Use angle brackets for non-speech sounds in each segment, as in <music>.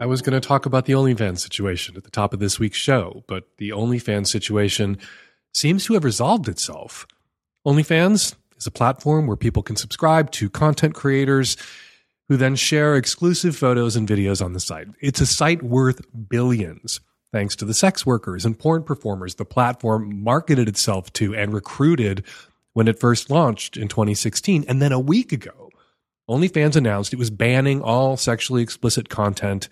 I was going to talk about the OnlyFans situation at the top of this week's show, but the OnlyFans situation seems to have resolved itself. OnlyFans is a platform where people can subscribe to content creators who then share exclusive photos and videos on the site. It's a site worth billions thanks to the sex workers and porn performers the platform marketed itself to and recruited when it first launched in 2016. And then a week ago, OnlyFans announced it was banning all sexually explicit content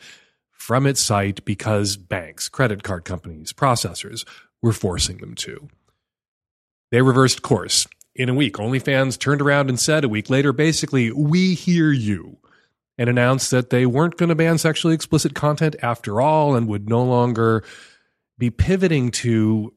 from its site because banks, credit card companies, processors were forcing them to. They reversed course. In a week, OnlyFans turned around and said a week later, basically, we hear you, and announced that they weren't going to ban sexually explicit content after all and would no longer be pivoting to,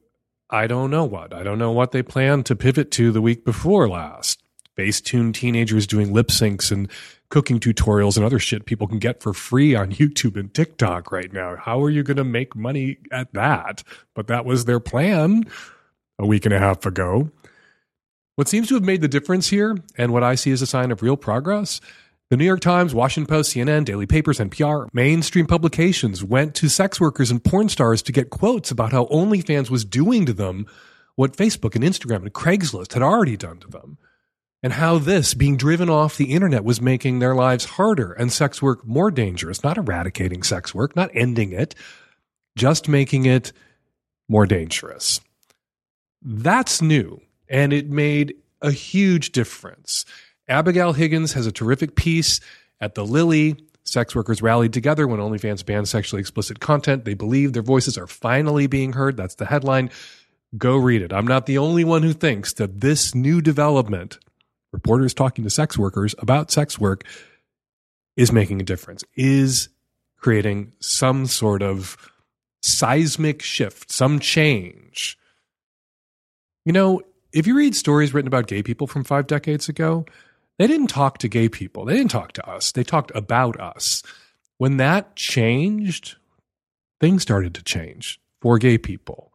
I don't know what. I don't know what they planned to pivot to the week before last tuned teenagers doing lip syncs and cooking tutorials and other shit people can get for free on YouTube and TikTok right now. How are you going to make money at that? But that was their plan a week and a half ago. What seems to have made the difference here, and what I see as a sign of real progress, the New York Times, Washington Post, CNN, daily papers, NPR, mainstream publications went to sex workers and porn stars to get quotes about how OnlyFans was doing to them what Facebook and Instagram and Craigslist had already done to them and how this being driven off the internet was making their lives harder and sex work more dangerous, not eradicating sex work, not ending it, just making it more dangerous. That's new, and it made a huge difference. Abigail Higgins has a terrific piece at the Lily. Sex workers rallied together when OnlyFans banned sexually explicit content. They believe their voices are finally being heard. That's the headline. Go read it. I'm not the only one who thinks that this new development reporters talking to sex workers about sex work is making a difference, is creating some sort of seismic shift, some change. You know, if you read stories written about gay people from five decades ago, they didn't talk to gay people. They didn't talk to us. They talked about us. When that changed, things started to change for gay people.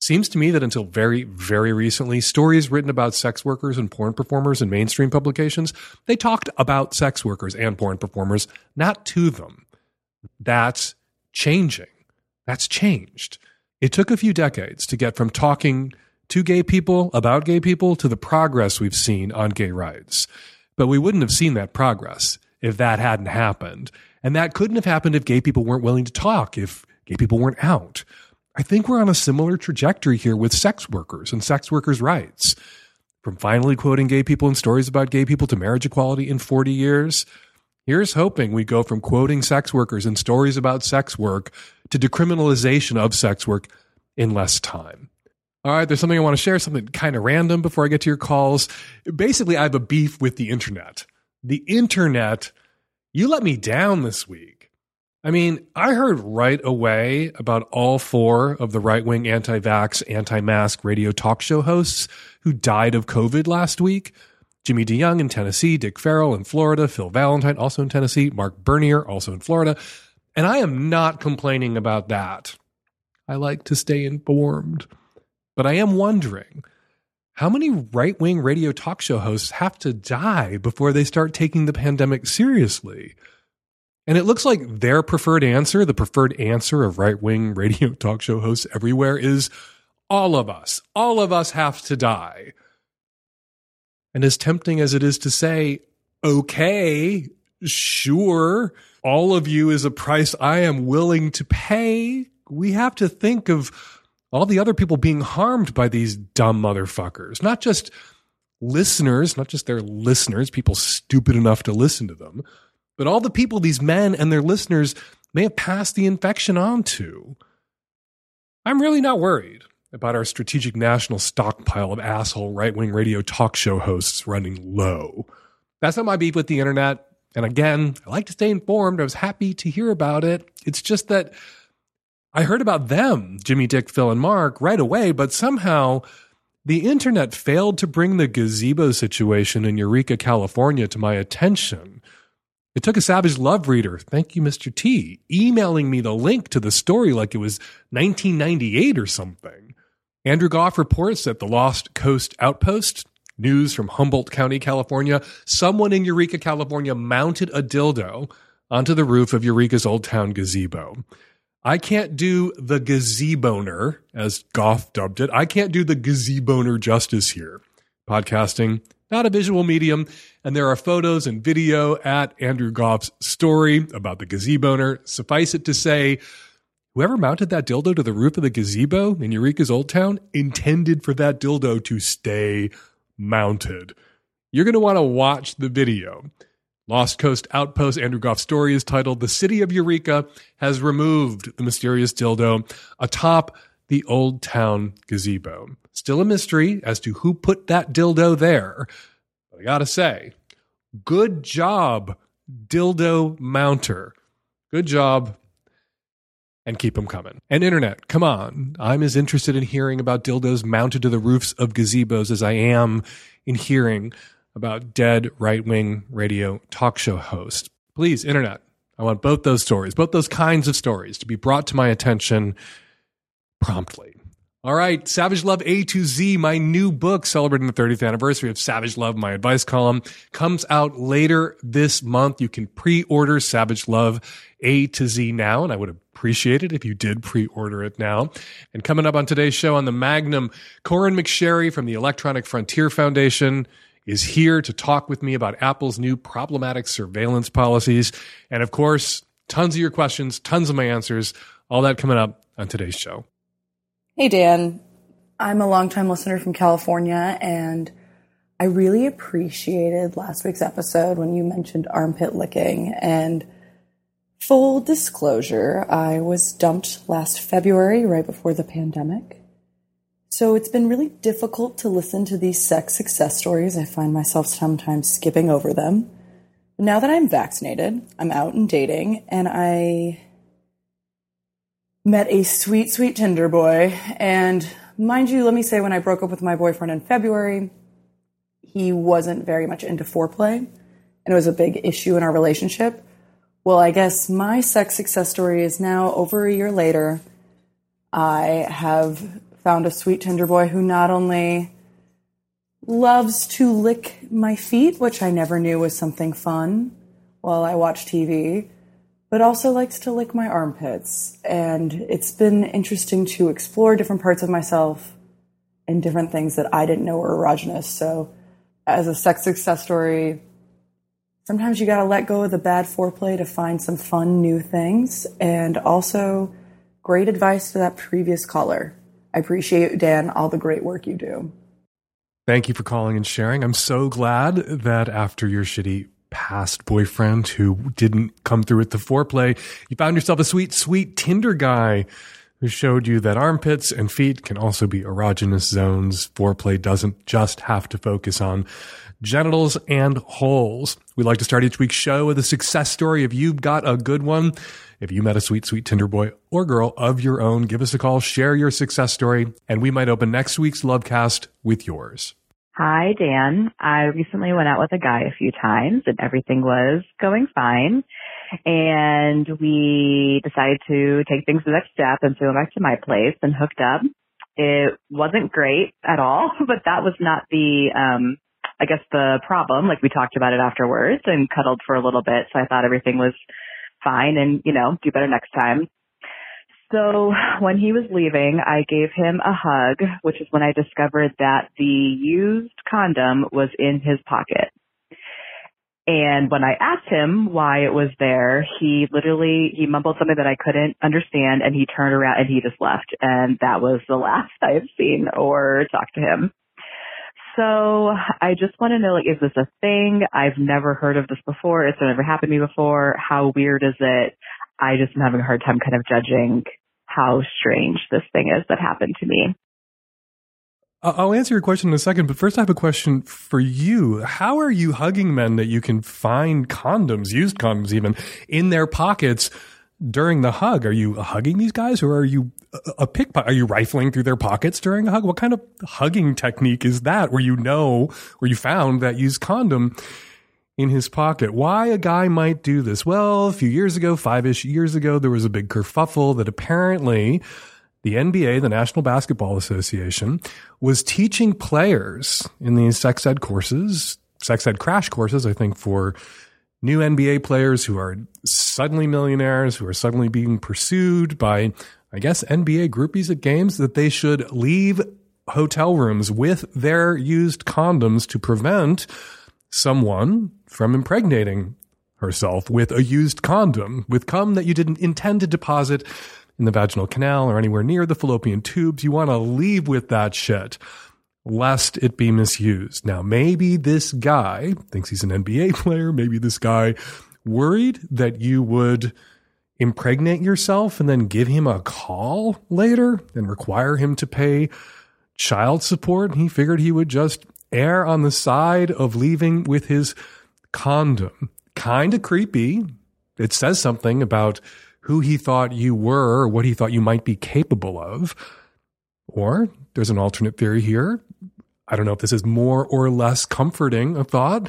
Seems to me that until very, very recently, stories written about sex workers and porn performers in mainstream publications, they talked about sex workers and porn performers, not to them. That's changing. That's changed. It took a few decades to get from talking to gay people about gay people to the progress we've seen on gay rights. But we wouldn't have seen that progress if that hadn't happened. And that couldn't have happened if gay people weren't willing to talk, if gay people weren't out. I think we're on a similar trajectory here with sex workers and sex workers' rights. From finally quoting gay people and stories about gay people to marriage equality in 40 years, here's hoping we go from quoting sex workers and stories about sex work to decriminalization of sex work in less time. All right, there's something I want to share, something kind of random before I get to your calls. Basically, I have a beef with the internet. The internet, you let me down this week. I mean, I heard right away about all four of the right wing anti vax, anti mask radio talk show hosts who died of COVID last week. Jimmy DeYoung in Tennessee, Dick Farrell in Florida, Phil Valentine also in Tennessee, Mark Bernier also in Florida. And I am not complaining about that. I like to stay informed. But I am wondering how many right wing radio talk show hosts have to die before they start taking the pandemic seriously? And it looks like their preferred answer, the preferred answer of right wing radio <laughs> talk show hosts everywhere, is all of us. All of us have to die. And as tempting as it is to say, okay, sure, all of you is a price I am willing to pay, we have to think of all the other people being harmed by these dumb motherfuckers, not just listeners, not just their listeners, people stupid enough to listen to them but all the people these men and their listeners may have passed the infection on to. I'm really not worried about our strategic national stockpile of asshole right wing radio talk show hosts running low. That's not my beef with the internet. And again, I like to stay informed. I was happy to hear about it. It's just that I heard about them, Jimmy, Dick, Phil, and Mark, right away, but somehow the internet failed to bring the gazebo situation in Eureka, California to my attention. It took a Savage Love reader, thank you, Mr. T, emailing me the link to the story like it was 1998 or something. Andrew Goff reports that the Lost Coast Outpost, news from Humboldt County, California, someone in Eureka, California mounted a dildo onto the roof of Eureka's Old Town gazebo. I can't do the gazeboner, as Goff dubbed it. I can't do the gazeboner justice here. Podcasting, not a visual medium, and there are photos and video at Andrew Goff's story about the gazeboner. Suffice it to say, whoever mounted that dildo to the roof of the gazebo in Eureka's Old Town intended for that dildo to stay mounted. You're going to want to watch the video. Lost Coast Outpost Andrew Goff's story is titled The City of Eureka Has Removed the Mysterious Dildo Atop the Old Town Gazebo. Still a mystery as to who put that dildo there. But I gotta say, good job, dildo mounter. Good job. And keep them coming. And internet, come on. I'm as interested in hearing about dildos mounted to the roofs of gazebos as I am in hearing about dead right wing radio talk show hosts. Please, internet, I want both those stories, both those kinds of stories to be brought to my attention promptly. All right, Savage Love A to Z, my new book celebrating the 30th anniversary of Savage Love, my advice column, comes out later this month. You can pre order Savage Love A to Z now, and I would appreciate it if you did pre order it now. And coming up on today's show on the Magnum, Corynne McSherry from the Electronic Frontier Foundation is here to talk with me about Apple's new problematic surveillance policies. And of course, tons of your questions, tons of my answers, all that coming up on today's show. Hey, Dan. I'm a longtime listener from California, and I really appreciated last week's episode when you mentioned armpit licking. And full disclosure, I was dumped last February, right before the pandemic. So it's been really difficult to listen to these sex success stories. I find myself sometimes skipping over them. But now that I'm vaccinated, I'm out and dating, and I met a sweet, sweet Tinder boy. And mind you, let me say, when I broke up with my boyfriend in February, he wasn't very much into foreplay, and it was a big issue in our relationship. Well, I guess my sex success story is now over a year later. I have found a sweet Tinder boy who not only loves to lick my feet, which I never knew was something fun while I watch TV, but also likes to lick my armpits. And it's been interesting to explore different parts of myself and different things that I didn't know were erogenous. So, as a sex success story, sometimes you got to let go of the bad foreplay to find some fun new things. And also, great advice to that previous caller. I appreciate, Dan, all the great work you do. Thank you for calling and sharing. I'm so glad that after your shitty past boyfriend who didn't come through with the foreplay, you found yourself a sweet, sweet Tinder guy who showed you that armpits and feet can also be erogenous zones. Foreplay doesn't just have to focus on genitals and holes. We like to start each week's show with a success story. If you've got a good one, if you met a sweet, sweet Tinder boy or girl of your own, give us a call, share your success story, and we might open next week's Lovecast with yours. Hi, Dan. I recently went out with a guy a few times and everything was going fine. And we decided to take things to the next step and so we went back to my place and hooked up. It wasn't great at all, <laughs> but that was not the, um, I guess the problem. Like we talked about it afterwards and cuddled for a little bit. So I thought everything was fine and, you know, do better next time. So when he was leaving, I gave him a hug, which is when I discovered that the used condom was in his pocket. And when I asked him why it was there, he literally, he mumbled something that I couldn't understand and he turned around and he just left. And that was the <laughs> last I've seen or talked to him. So I just want to know, like, is this a thing? I've never heard of this before. It's never happened to me before. How weird is it? I just am having a hard time kind of judging how strange this thing is that happened to me. I'll answer your question in a second, but first I have a question for you. How are you hugging men that you can find condoms, used condoms even, in their pockets during the hug? Are you hugging these guys or are you a, pickpocket? Are you rifling through their pockets during a hug? What kind of hugging technique is that where you know, where you found that used condom in his pocket? Why a guy might do this? Well, a few years ago, five ish years ago, there was a big kerfuffle that apparently the NBA, the National Basketball Association, was teaching players in these sex ed courses, sex ed crash courses, I think for new NBA players who are suddenly millionaires, who are suddenly being pursued by, I guess, NBA groupies at games, that they should leave hotel rooms with their used condoms to prevent someone from impregnating herself with a used condom, with cum that you didn't intend to deposit in the vaginal canal or anywhere near the fallopian tubes. You want to leave with that shit lest it be misused. Now, maybe this guy thinks he's an NBA <laughs> player. Maybe this guy worried that you would impregnate yourself and then give him a call later and require him to pay child support. He figured he would just err on the side of leaving with his condom. Kind of creepy. It says something about who he thought you were or what he thought you might be capable of. Or there's an alternate theory here. I don't know if this is more or less comforting a thought.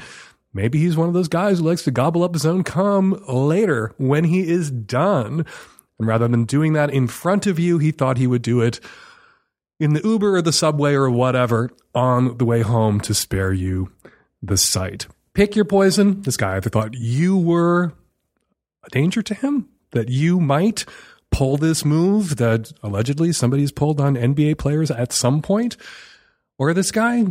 Maybe he's one of those guys who likes to gobble up his own cum later when he is done. And rather than doing that in front of you, he thought he would do it in the Uber or the subway or whatever on the way home to spare you the sight. Pick your poison. This guy either thought you were a danger to him, that you might pull this move that allegedly somebody's pulled on NBA players at some point, or this guy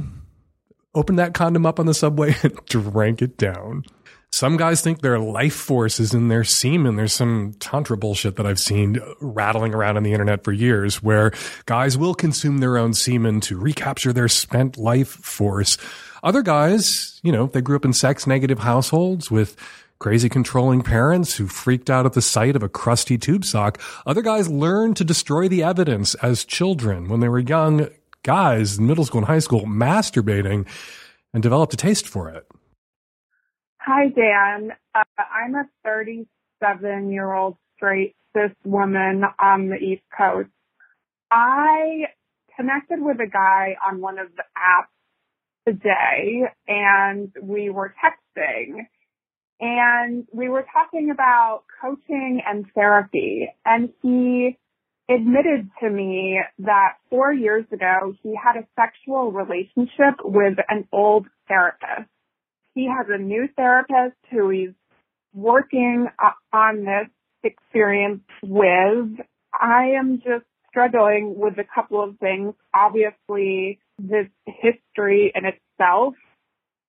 opened that condom up on the subway and <laughs> drank it down. Some guys think their life force is in their semen. There's some tantra bullshit that I've seen rattling around on the internet for years where guys will consume their own semen to recapture their spent life force. Other guys, you know, they grew up in sex negative households with crazy controlling parents who freaked out at the sight of a crusty tube sock. Other guys learned to destroy the evidence as children when they were young guys in middle school and high school masturbating and developed a taste for it. Hi, Dan. Uh, I'm a 37 year old straight cis woman on the East Coast. I connected with a guy on one of the apps today and we were texting and we were talking about coaching and therapy and he admitted to me that four years ago he had a sexual relationship with an old therapist. He has a new therapist who he's working on this experience with. I am just struggling with a couple of things. Obviously, this history in itself,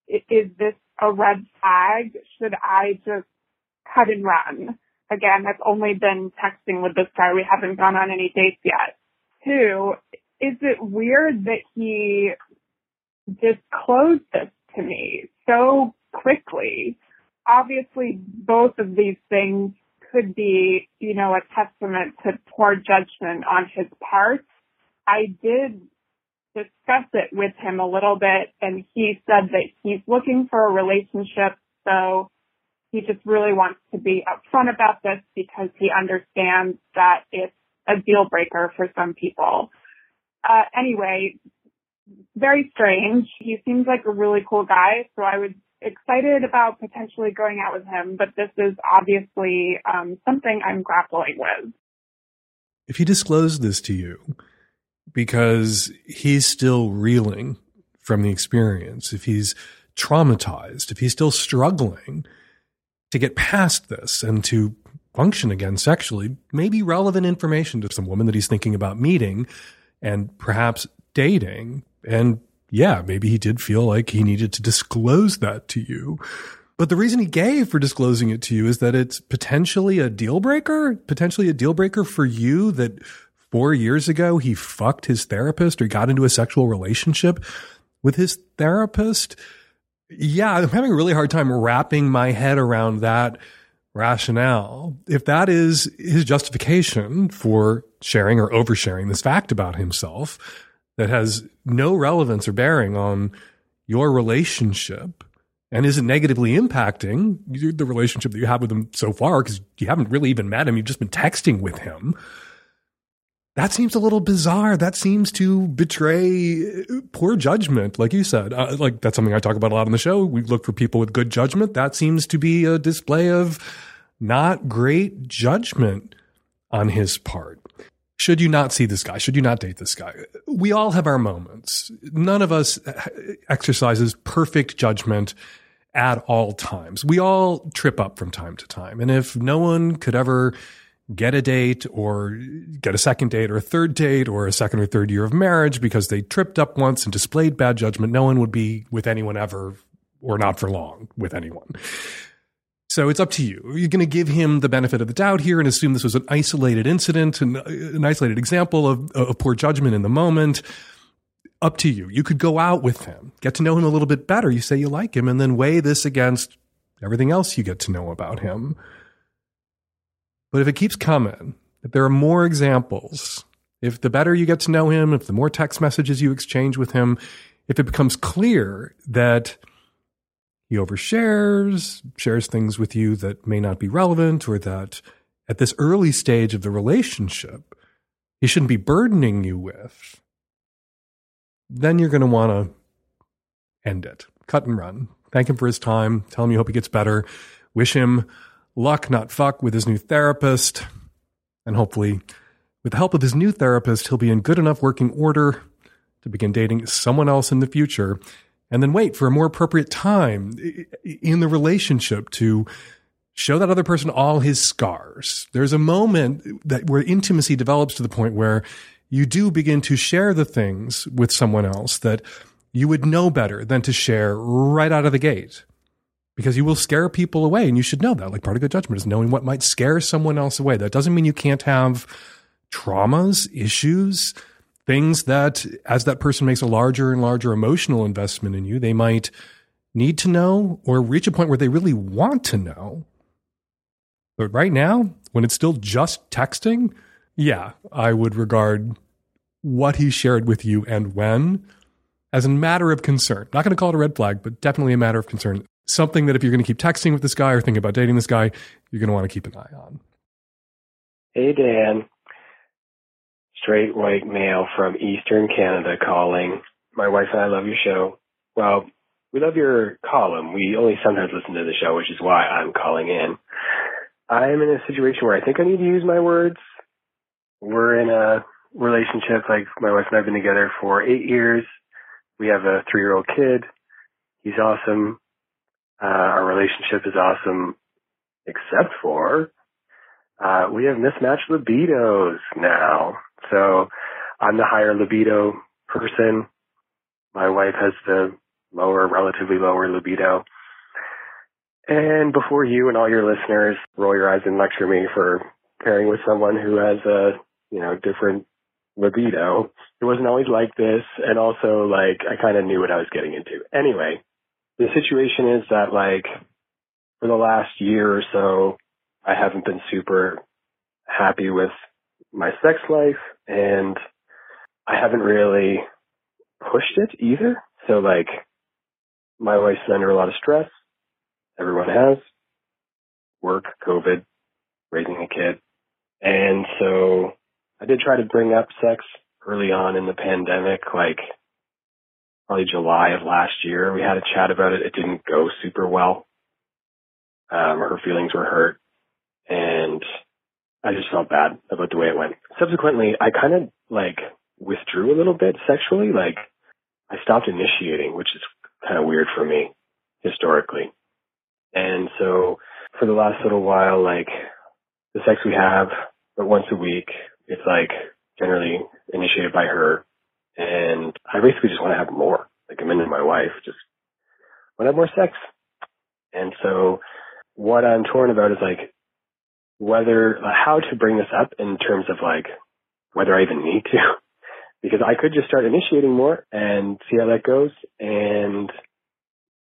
is this a red flag? Should I just cut and run? Again, I've only been texting with this guy. We haven't gone on any dates yet. Two, is it weird that he disclosed this to me so quickly? Obviously, both of these things could be, you know, a testament to poor judgment on his part. I did discuss it with him a little bit and he said that he's looking for a relationship. So he just really wants to be upfront about this because he understands that it's a deal breaker for some people. Uh, anyway, very strange. He seems like a really cool guy, so I was excited about potentially going out with him, but this is obviously um, something I'm grappling with. If he disclosed this to you because he's still reeling from the experience, if he's traumatized, if he's still struggling, to get past this and to function again sexually may be relevant information to some woman that he's thinking about meeting and perhaps dating. And yeah, maybe he did feel like he needed to disclose that to you. But the reason he gave for disclosing it to you is that it's potentially a deal breaker, potentially a deal breaker for you that four years ago he fucked his therapist or got into a sexual relationship with his therapist yeah, I'm having a really hard time wrapping my head around that rationale. If that is his justification for sharing or oversharing this fact about himself that has no relevance or bearing on your relationship, And is it negatively impacting the relationship that you have with him so far? Because you haven't really even met him. You've just been texting with him. That seems a little bizarre. That seems to betray poor judgment, like you said. Uh, like that's something I talk about a lot on the show. We look for people with good judgment. That seems to be a display of not great judgment on his part. Should you not see this guy? Should you not date this guy? We all have our moments. None of us exercises perfect judgment at all times. We all trip up from time to time. And if no one could ever get a date or get a second date or a third date or a second or third year of marriage because they tripped up once and displayed bad judgment, no one would be with anyone ever or not for long with anyone. So it's up to you. You're going to give him the benefit of the doubt here and assume this was an isolated incident, an, an isolated example of, of poor judgment in the moment. Up to you. You could go out with him, get to know him a little bit better. You say you like him, and then weigh this against everything else you get to know about him. But if it keeps coming, if there are more examples, if the better you get to know him, if the more text messages you exchange with him, if it becomes clear that he overshares, shares things with you that may not be relevant, or that at this early stage of the relationship, he shouldn't be burdening you with, then you're going to want to end it, cut and run. Thank him for his time. Tell him you hope he gets better. Wish him luck, not fuck, with his new therapist. And hopefully, with the help of his new therapist, he'll be in good enough working order to begin dating someone else in the future and then wait for a more appropriate time in the relationship to show that other person all his scars. There's a moment that where intimacy develops to the point where you do begin to share the things with someone else that you would know better than to share right out of the gate. Because you will scare people away, and you should know that. Like part of good judgment is knowing what might scare someone else away. That doesn't mean you can't have traumas, issues, things that as that person makes a larger and larger emotional investment in you, they might need to know or reach a point where they really want to know. But right now, when it's still just texting, yeah, I would regard what he shared with you and when as a matter of concern. Not going to call it a red flag, but definitely a matter of concern. Something that if you're going to keep texting with this guy or thinking about dating this guy, you're going to want to keep an eye on. Hey, Dan straight white male from Eastern Canada calling. My wife and I love your show. Well, we love your column. We only sometimes listen to the show, which is why I'm calling in. I'm in a situation where I think I need to use my words. We're in a relationship, like my wife and I have been together for eight years. We have a three year old kid. He's awesome. Uh, our relationship is awesome, except for, uh, we have mismatched libidos now. So I'm the higher libido person. My wife has the lower, relatively lower libido. And before you and all your listeners roll your eyes and lecture me for pairing with someone who has a, you know, different libido, it wasn't always like this. And also, like, I kind of knew what I was getting into. Anyway, the situation is that, like, for the last year or so, I haven't been super happy with my sex life and I haven't really pushed it either. So like my wife's under a lot of stress. Everyone has work, COVID, raising a kid. And so I did try to bring up sex early on in the pandemic, like probably July of last year. We had a chat about it. It didn't go super well. Um, her feelings were hurt and I just felt bad about the way it went. Subsequently, I kind of like withdrew a little bit sexually. Like I stopped initiating, which is kind of weird for me historically. And so for the last little while, like the sex we have, but once a week, it's like generally initiated by her. And I basically just want to have more. Like I'm into my wife, just want to have more sex. And so what I'm torn about is like, whether how to bring this up in terms of like whether I even need to, <laughs> because I could just start initiating more and see how that goes, and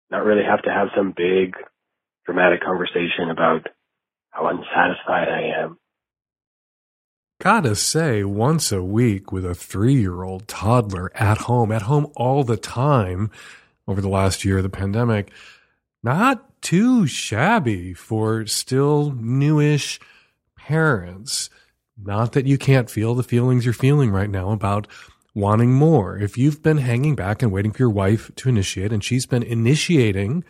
not really have to have some big dramatic conversation about how unsatisfied I am. Gotta say, once a week with a three year old toddler at home, at home all the time over the last year of the pandemic, not too shabby for still newish parents. Not that you can't feel the feelings you're feeling right now about wanting more. If you've been hanging back and waiting for your wife to initiate, and she's been initiating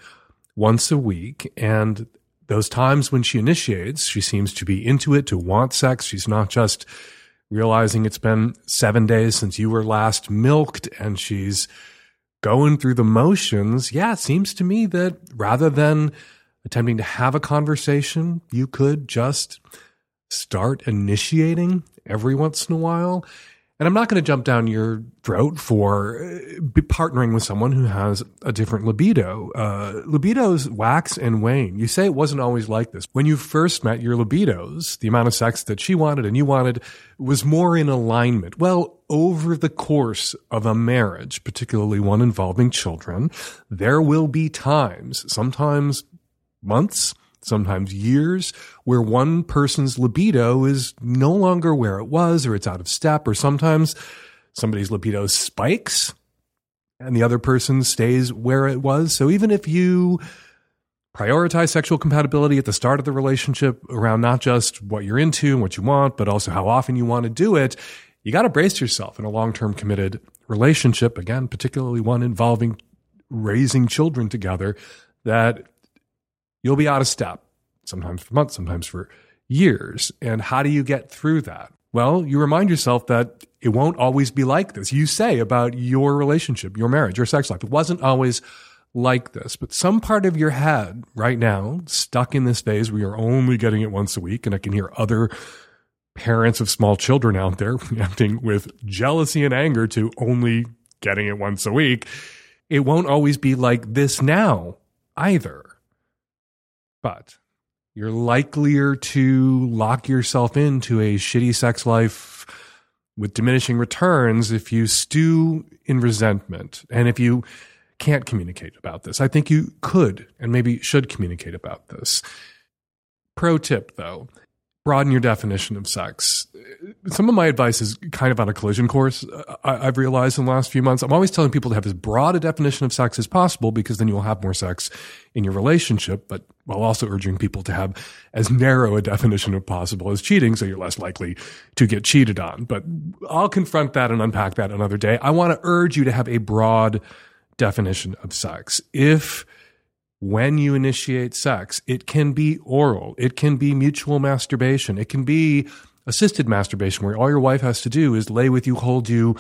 once a week, and those times when she initiates, she seems to be into it, to want sex. She's not just realizing it's been seven days since you were last milked and she's going through the motions. Yeah, it seems to me that rather than attempting to have a conversation, you could just start initiating every once in a while. And I'm not going to jump down your throat for uh, partnering with someone who has a different libido. Uh, libidos wax and wane. You say it wasn't always like this. When you first met your libidos, the amount of sex that she wanted and you wanted was more in alignment. Well, over the course of a marriage, particularly one involving children, there will be times, sometimes months, sometimes years, where one person's libido is no longer where it was, or it's out of step, or sometimes somebody's libido spikes and the other person stays where it was. So even if you prioritize sexual compatibility at the start of the relationship around not just what you're into and what you want, but also how often you want to do it, you got to brace yourself in a long term committed relationship, again, particularly one involving raising children together, that you'll be out of step, sometimes for months, sometimes for years. And how do you get through that? Well, you remind yourself that it won't always be like this. You say about your relationship, your marriage, your sex life, it wasn't always like this, but some part of your head right now, stuck in this phase where you're only getting it once a week, and I can hear other parents of small children out there <laughs> reacting with jealousy and anger to only getting it once a week. It won't always be like this now either. But you're likelier to lock yourself into a shitty sex life with diminishing returns if you stew in resentment and if you can't communicate about this. I think you could and maybe should communicate about this. Pro tip though, broaden your definition of sex. Some of my advice is kind of on a collision course. I, have realized in the last few months, I'm always telling people to have as broad a definition of sex as possible because then you'll have more sex in your relationship, but while also urging people to have as narrow a definition of possible as cheating so you're less likely to get cheated on. But I'll confront that and unpack that another day. I want to urge you to have a broad definition of sex. If when you initiate sex. It can be oral, it can be mutual masturbation, it can be assisted masturbation where all your wife has to do is lay with you, hold you,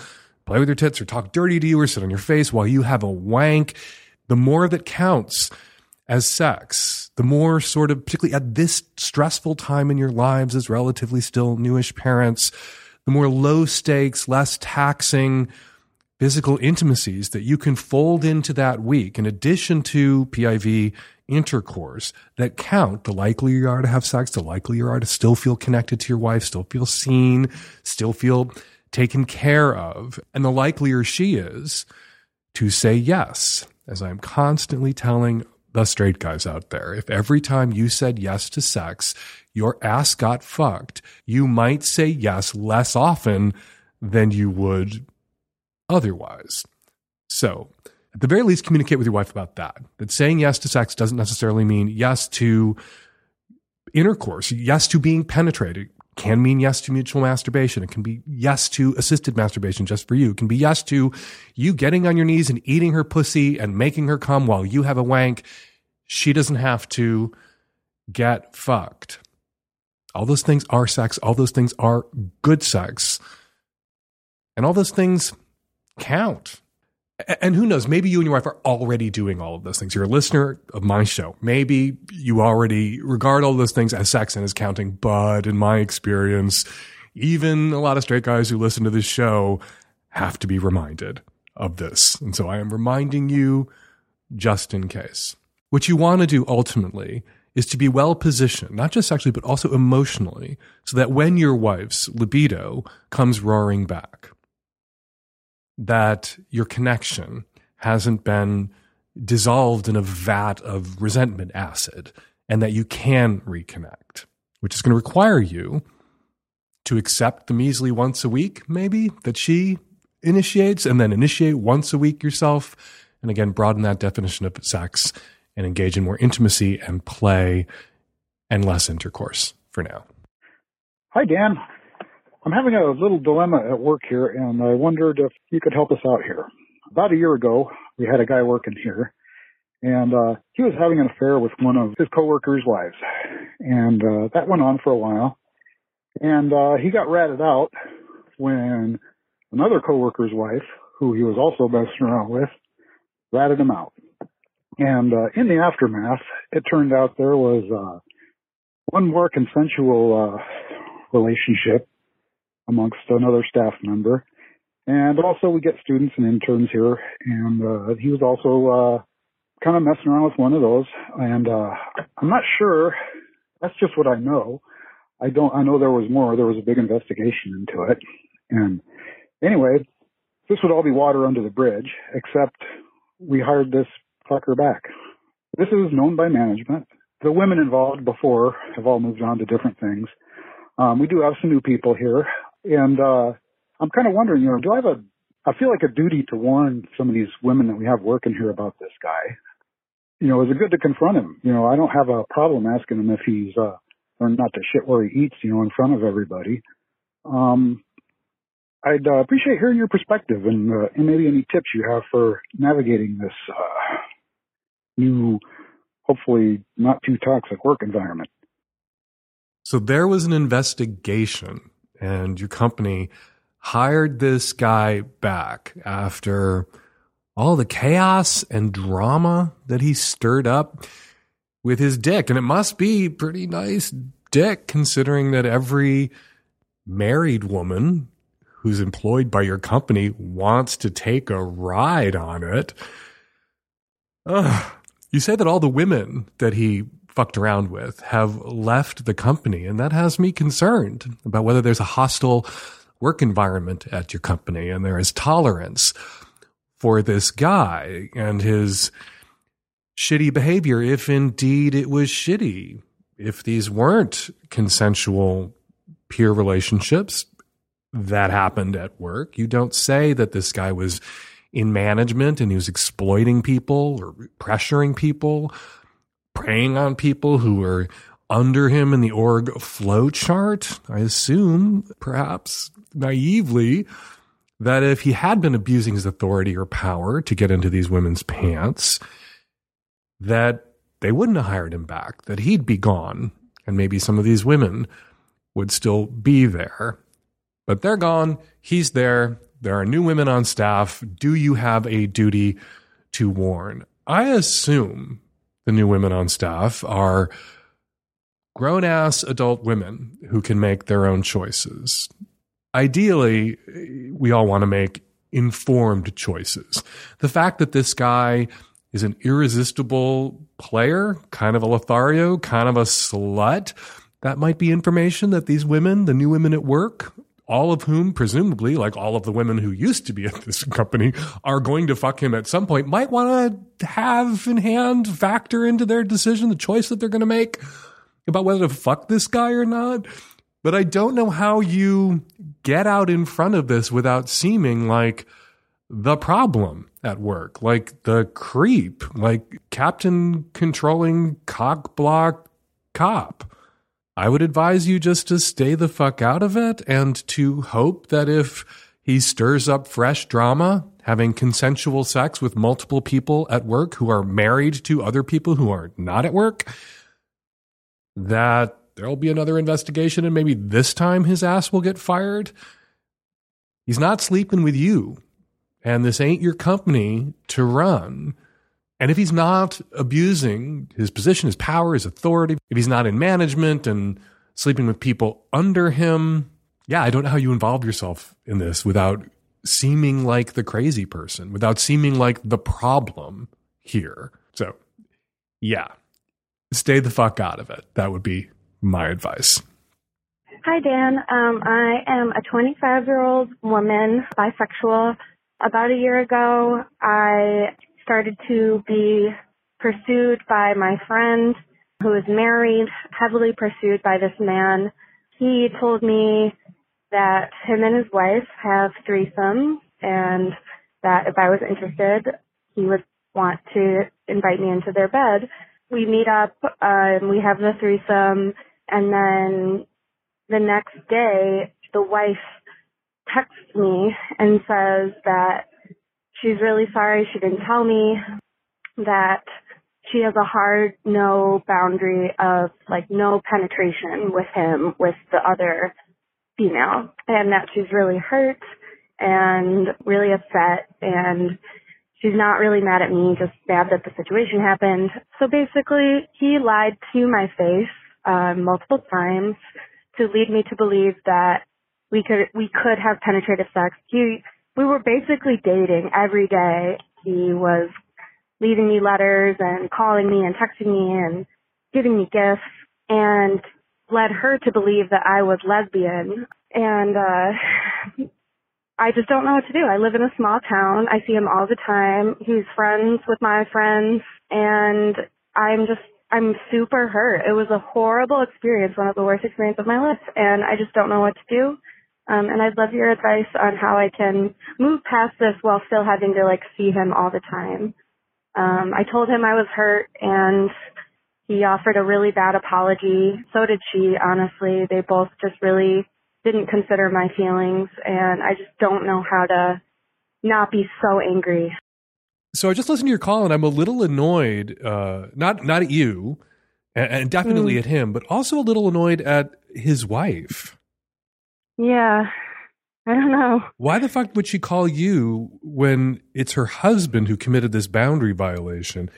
play with your tits, or talk dirty to you, or sit on your face while you have a wank. The more that counts as sex, the more sort of, particularly at this stressful time in your lives as relatively still newish parents, the more low stakes, less taxing, physical intimacies that you can fold into that week in addition to PIV intercourse that count, the likelier you are to have sex, the likelier you are to still feel connected to your wife, still feel seen, still feel taken care of, and the likelier she is to say yes, as I'm constantly telling the straight guys out there. If every time you said yes to sex, your ass got fucked, you might say yes less often than you would otherwise. So, at the very least, communicate with your wife about that. That saying yes to sex doesn't necessarily mean yes to intercourse, yes to being penetrated. Can mean yes to mutual masturbation. It can be yes to assisted masturbation just for you. It can be yes to you getting on your knees and eating her pussy and making her come while you have a wank. She doesn't have to get fucked. All those things are sex. All those things are good sex. And all those things count. And who knows, maybe you and your wife are already doing all of those things. You're a listener of my show. Maybe you already regard all those things as sex and as counting. But in my experience, even a lot of straight guys who listen to this show have to be reminded of this. And so I am reminding you just in case. What you want to do ultimately is to be well positioned, not just sexually, but also emotionally, so that when your wife's libido comes roaring back, that your connection hasn't been dissolved in a vat of resentment acid and that you can reconnect, which is going to require you to accept the measly once a week, maybe that she initiates, and then initiate once a week yourself. And again, broaden that definition of sex and engage in more intimacy and play and less intercourse for now. Hi, Dan. I'm having a little dilemma at work here, and I wondered if you could help us out here. About a year ago, we had a guy working here, and uh, he was having an affair with one of his coworkers' wives, and uh, that went on for a while. And uh, he got ratted out when another coworker's wife, who he was also messing around with, ratted him out. And uh, in the aftermath, it turned out there was uh, one more consensual uh, relationship amongst another staff member. And also we get students and interns here, and uh, he was also uh, kind of messing around with one of those. And uh, I'm not sure. That's just what I know. I don't. I know there was more. There was a big investigation into it. And anyway, this would all be water under the bridge, except we hired this fucker back. This is known by management. The women involved before have all moved on to different things. Um, we do have some new people here, and uh, I'm kind of wondering, you know, do I have a? I feel like a duty to warn some of these women that we have working here about this guy. You know, is it good to confront him? You know, I don't have a problem asking him if he's uh, learned not to shit where he eats, you know, in front of everybody. Um, I'd uh, appreciate hearing your perspective and, uh, and maybe any tips you have for navigating this uh, new, hopefully not too toxic work environment. So there was an investigation, and your company hired this guy back after all the chaos and drama that he stirred up with his dick. And it must be pretty nice dick considering that every married woman who's employed by your company wants to take a ride on it. Ugh. You say that all the women that he fucked around with have left the company, and that has me concerned about whether there's a hostile work environment at your company and there is tolerance for this guy and his shitty behavior, if indeed it was shitty. If these weren't consensual peer relationships, that happened at work. You don't say that this guy was in management and he was exploiting people or pressuring people, preying on people who were under him in the org flow chart. I assume, perhaps naively, that if he had been abusing his authority or power to get into these women's pants, that they wouldn't have hired him back, that he'd be gone, and maybe some of these women would still be there. But they're gone. He's there. There are new women on staff. Do you have a duty to warn? I assume the new women on staff are grown ass adult women who can make their own choices. Ideally, we all want to make informed choices. The fact that this guy is an irresistible player, kind of a Lothario, kind of a slut, that might be information that these women, the new women at work, all of whom, presumably, like all of the women who used to be at this <laughs> company, are going to fuck him at some point, might want to have in hand, factor into their decision, the choice that they're going to make about whether to fuck this guy or not. But I don't know how you get out in front of this without seeming like the problem at work, like the creep, like Captain controlling cock block cop. I would advise you just to stay the fuck out of it and to hope that if he stirs up fresh drama, having consensual sex with multiple people at work who are married to other people who are not at work, that there'll be another investigation and maybe this time his ass will get fired. He's not sleeping with you, and this ain't your company to run. And if he's not abusing his position, his power, his authority, if he's not in management and sleeping with people under him, yeah, I don't know how you involve yourself in this without seeming like the crazy person, without seeming like the problem here. So, yeah, stay the fuck out of it. That would be my advice. Hi, Dan. Um, I am a 25 year old woman, bisexual. About a year ago, I started to be pursued by my friend who is married, heavily pursued by this man. He told me that him and his wife have threesome and that if I was interested, he would want to invite me into their bed. We meet up, um, we have the threesome, and then the next day, the wife texts me and says that she's really sorry she didn't tell me that she has a hard no boundary of like no penetration with him with the other female and that she's really hurt and really upset and she's not really mad at me just mad that the situation happened. So basically he lied to my face uh, multiple times to lead me to believe that we could we could have penetrative sex. He we were basically dating every day he was leaving me letters and calling me and texting me and giving me gifts and led her to believe that I was lesbian. And, uh, I just don't know what to do. I live in a small town. I see him all the time. He's friends with my friends and I'm just, I'm super hurt. It was a horrible experience, one of the worst experiences of my life, and I just don't know what to do. Um, and I'd love your advice on how I can move past this while still having to like see him all the time. Um, I told him I was hurt and he offered a really bad apology. So did she, honestly. They both just really didn't consider my feelings and I just don't know how to not be so angry. So I just listened to your call and I'm a little annoyed, uh, not not at you, and, and definitely Mm. at him, but also a little annoyed at his wife. Yeah. I don't know. Why the fuck would she call you when it's her husband who committed this boundary violation?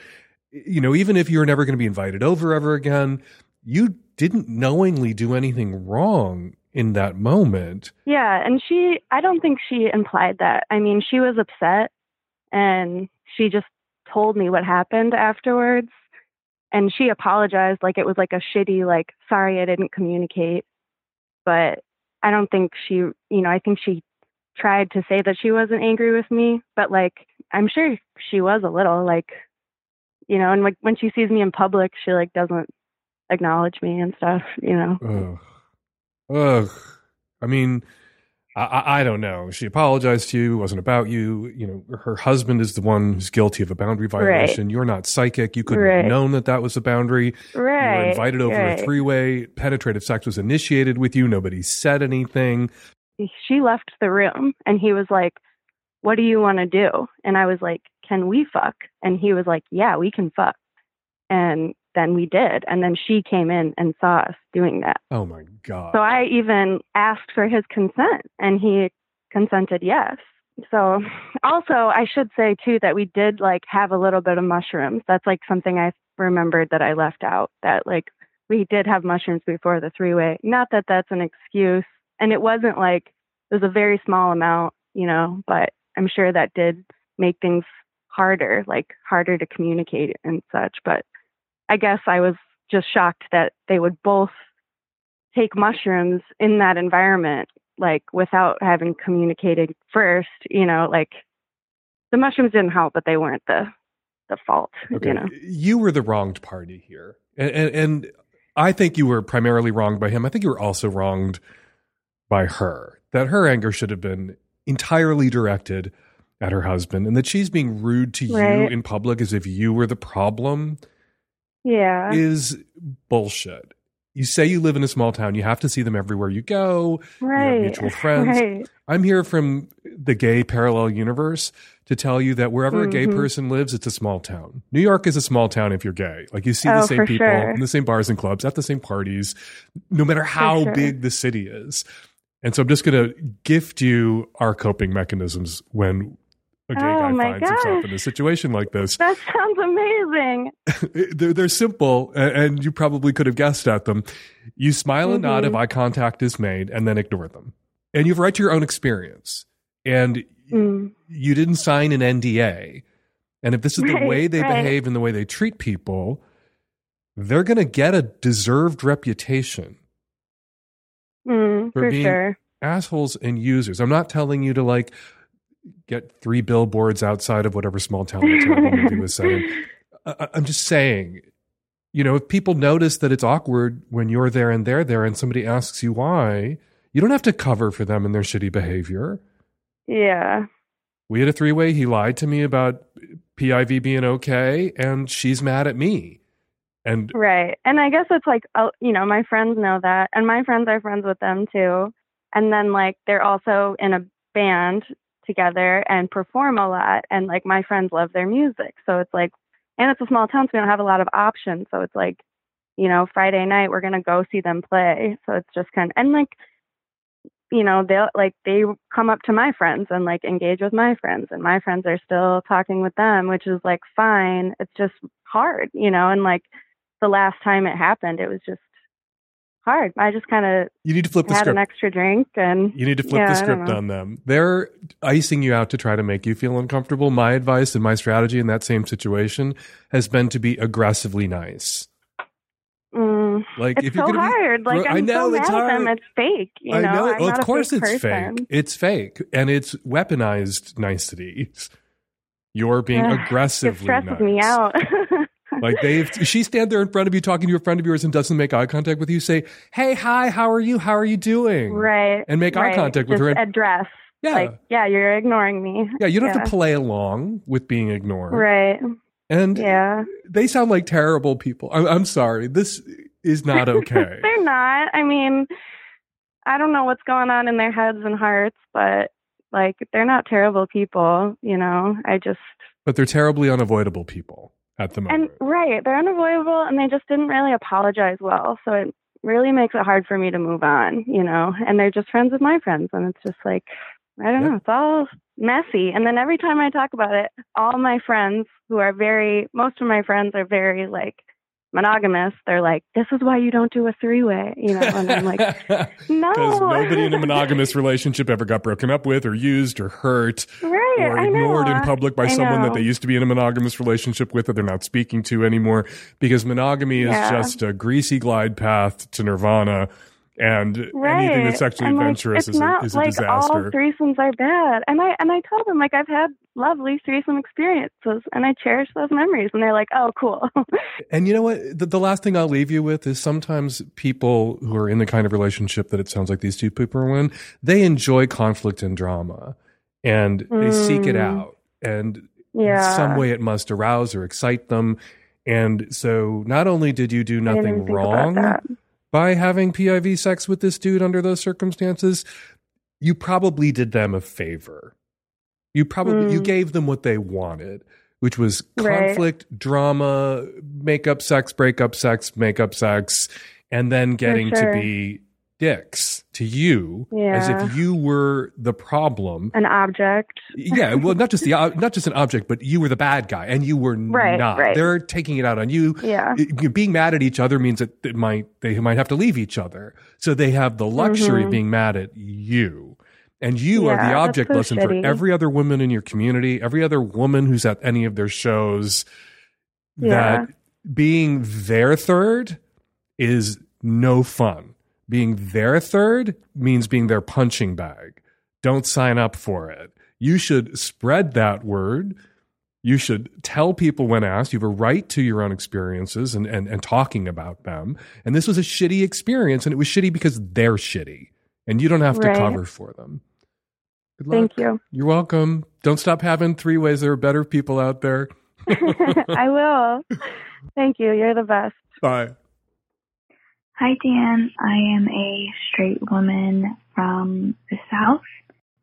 You know, even if you're never going to be invited over ever again, you didn't knowingly do anything wrong in that moment. Yeah, and she I don't think she implied that. I mean, she was upset and she just told me what happened afterwards and she apologized like it was like a shitty like sorry I didn't communicate. But I don't think she, you know, I think she tried to say that she wasn't angry with me, but like I'm sure she was a little like you know, and like when she sees me in public, she like doesn't acknowledge me and stuff, you know. Ugh. Ugh. I mean, I- I, I don't know. She apologized to you. It wasn't about you. You know, her husband is the one who's guilty of a boundary violation. You're not psychic. You couldn't Right. have known that that was a boundary. You were Right. invited over right. a three way. Penetrative sex was initiated with you. Nobody said anything. she left the room and he was like, What do you want to do? And I was like, Can we fuck? And he was like, Yeah, we can fuck. And then we did. And then she came in and saw us doing that. Oh my God. So I even asked for his consent and he consented yes. So also I should say too that we did like have a little bit of mushrooms. That's like something I remembered that I left out that like we did have mushrooms before the three way. Not that that's an excuse. And it wasn't like it was a very small amount, you know, but I'm sure that did make things harder, like harder to communicate and such. But I guess I was just shocked that they would both take mushrooms in that environment, like without having communicated first, you know, like the mushrooms didn't help, but they weren't the the fault, Okay. you know. You were the wronged party here. And, and, and I think you were primarily wronged by him. I think you were also wronged by her. That her anger should have been entirely directed at her husband and that she's being rude to you in public as if you were the problem Yeah. is bullshit. You say you live in a small town, you have to see them everywhere you go. right. mutual <laughs> friends. Right. I'm here from the gay parallel universe to tell you that wherever a gay Mhm. person lives, it's a small town. New York is a small town if you're gay. Like you see the Oh, same people sure. in the same bars and clubs at the same parties, no matter how sure. big the city is. And so I'm just going to gift you our coping mechanisms when a gay Oh, guy my finds himself gosh. in a situation like this. That sounds amazing. <laughs> they're, they're simple, and you probably could have guessed at them. You smile and nod if eye contact is made, and then ignore them. And you've right to your own experience. And Mm. you didn't sign an NDA. And if this is the Right, way they right. behave and the way they treat people, they're going to get a deserved reputation Mm, For for being- sure. assholes and users. I'm not telling you to like get three billboards outside of whatever small town terrible movie was set in. <laughs> I, I'm just saying, you know, if people notice that it's awkward when you're there and they're there and somebody asks you why, you don't have to cover for them and their shitty behavior. Yeah. We had a three way. He lied to me about PIV being okay, and she's mad at me. And Right. And I guess it's like, uh, you know, my friends know that, and my friends are friends with them too. And then, like, they're also in a band together and perform a lot. And, like, my friends love their music. So it's like, and it's a small town, so we don't have a lot of options. So it's like, you know, Friday night, we're going to go see them play. So it's just kind of, and like, you know, they'll like, they come up to my friends and like engage with my friends, and my friends are still talking with them, which is like fine. It's just hard, you know, and like, the last time it happened, it was just hard. I just kind of you need to flip the had script. an extra drink and You need to flip yeah, the I script on them. They're icing you out to try to make you feel uncomfortable. My advice and my strategy in that same situation has been to be aggressively nice. Mm, Like it's if you're so gonna be- hard. Like I I'm know so it's mad at them. hard. It's fake. You I know, know. I'm Well, of course, fake it's person. fake. It's fake, and it's weaponized niceties. You're being Ugh, aggressively It stresses nice. me out. <laughs> Like they, if she stand there in front of you talking to a friend of yours and doesn't make eye contact with you, say, "Hey, hi, how are you? How are you doing?" right. And make eye contact with Just her and- Address. Yeah. Like, yeah, you're ignoring me. Yeah, you don't have to play along with being ignored. Right. And Yeah. they sound like terrible people. I'm, I'm sorry. This is not <laughs> okay. They're not. I mean, I don't know what's going on in their heads and hearts, but like they're not terrible people, you know. I just but they're terribly unavoidable people at the moment. and right, they're unavoidable and they just didn't really apologize well. So it really makes it hard for me to move on, you know. And they're just friends with my friends and it's just like I don't Yeah. know, it's all messy. And then every time I talk about it, all my friends who are very most of my friends are very like monogamous. They're like, This is why you don't do a three way, you know, and I'm like <laughs> No Because nobody in a monogamous <laughs> relationship ever got broken up with or used or hurt Right, or ignored in public by I someone that they used to be in a monogamous relationship with that they're not speaking to anymore. Because monogamy is just a greasy glide path to nirvana. And right. anything that's sexually And, like, adventurous it's is, not a, is a like disaster. all threesomes are bad. And I and I told them like I've had lovely threesome experiences and I cherish those memories. And they're like, oh, cool. <laughs> And you know what? The, the last thing I'll leave you with is sometimes people who are in the kind of relationship that it sounds like these two people are in, they enjoy conflict and drama and they seek it Mm. out. And yeah. in some way it must arouse or excite them. And so not only did you do nothing even about wrong that. By having PIV sex with this dude under those circumstances, you probably did them a favor. You probably you Mm. gave them what they wanted, which was Right. conflict, drama, make up sex, break up sex, make up sex, and then getting sure. to be dicks to you as if you were the problem. An object. Yeah, well, not just the not just an object, but you were the bad guy, and you were Right, not. right. They're taking it out on you. Yeah. Being mad at each other means that it might they might have to leave each other, so they have the luxury of Mhm. being mad at you, and you are the object so lesson for every other woman in your community, every other woman who's at any of their shows. Yeah. That being their third is no fun. Being their third means being their punching bag. Don't sign up for it. You should spread that word. You should tell people when asked. You have a right to your own experiences and, and, and talking about them. And this was a shitty experience, and it was shitty because they're shitty. And you don't have to cover for them. Good luck. Thank you. You're welcome. Don't stop having three ways. There are better people out there. <laughs> I will. <laughs> Thank you. You're the best. Bye. Hi, Dan. I am a straight woman from the South.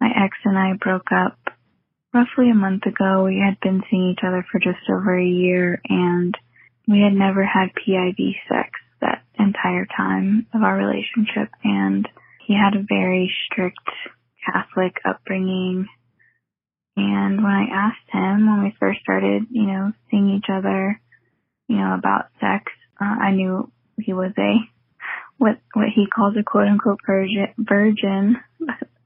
My ex and I broke up roughly a month ago. We had been seeing each other for just over a year and we had never had PIV sex that entire time of our relationship and he had a very strict Catholic upbringing. And when I asked him when we first started, you know, seeing each other, you know, about sex, uh, I knew he was a what what he calls a quote unquote virgin.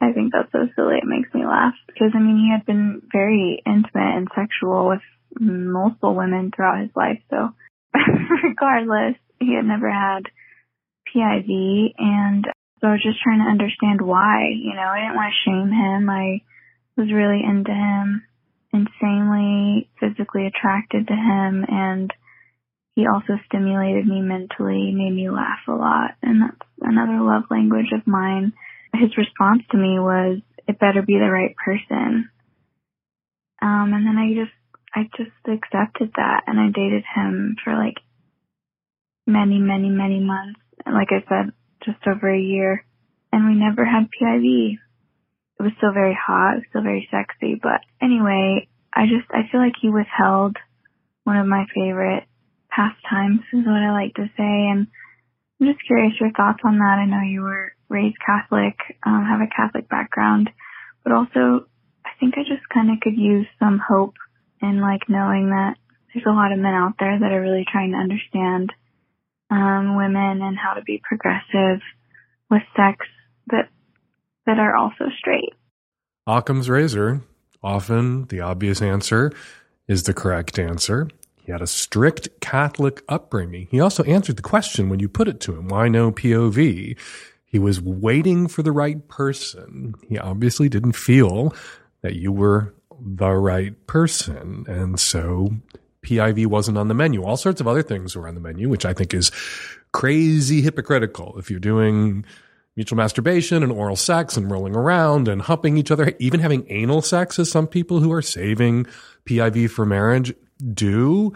I think that's so silly. It makes me laugh because I mean he had been very intimate and sexual with multiple women throughout his life. So <laughs> regardless, he had never had PIV, and so I was just trying to understand why. You know, I didn't want to shame him. I was really into him, insanely physically attracted to him, and he also stimulated me mentally, made me laugh a lot, and that's another love language of mine. His response to me was, "It better be the right person." Um, and then I just I just accepted that and I dated him for like many, many, many months. Like I said, just over a year. And we never had PIV. It was still very hot, it was still very sexy. But anyway, I just, I feel like he withheld one of my favorite pastimes is what I like to say. And I'm just curious your thoughts on that. I know you were raised Catholic, um, have a Catholic background, but also I think I just kind of could use some hope in like knowing that there's a lot of men out there that are really trying to understand um, women and how to be progressive with sex that that are also straight. Occam's razor, often the obvious answer is the correct answer. He had a strict Catholic upbringing. He also answered the question when you put it to him, why no PIV? He was waiting for the right person. He obviously didn't feel that you were the right person. And so PIV wasn't on the menu. All sorts of other things were on the menu, which I think is crazy hypocritical. If you're doing mutual masturbation and oral sex and rolling around and humping each other, even having anal sex, as some people who are saving PIV for marriage do,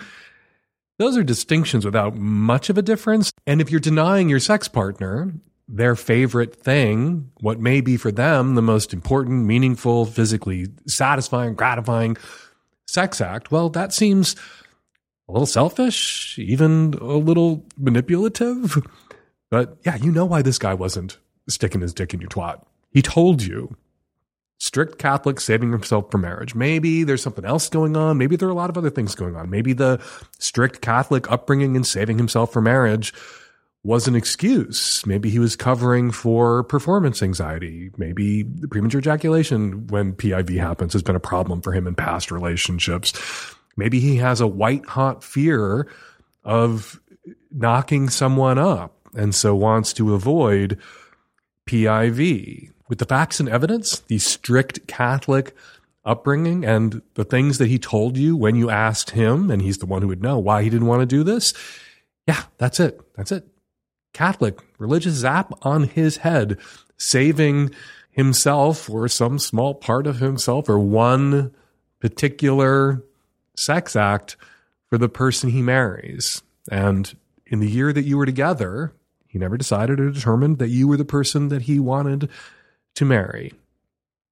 those are distinctions without much of a difference. And if you're denying your sex partner their favorite thing, what may be for them the most important, meaningful, physically satisfying, gratifying sex act, well, that seems a little selfish, even a little manipulative. But yeah, you know why this guy wasn't sticking his dick in your twat. He told you. Strict Catholic saving himself for marriage. Maybe there's something else going on. Maybe there are a lot of other things going on. Maybe the strict Catholic upbringing and saving himself for marriage was an excuse. Maybe he was covering for performance anxiety. Maybe premature ejaculation when PIV happens has been a problem for him in past relationships. Maybe he has a white hot fear of knocking someone up and so wants to avoid PIV. With the facts and evidence, the strict Catholic upbringing and the things that he told you when you asked him, and he's the one who would know why he didn't want to do this. Yeah, that's it. That's it. Catholic religious zap on his head, saving himself or some small part of himself or one particular sex act for the person he marries. And in the year that you were together, he never decided or determined that you were the person that he wanted to marry.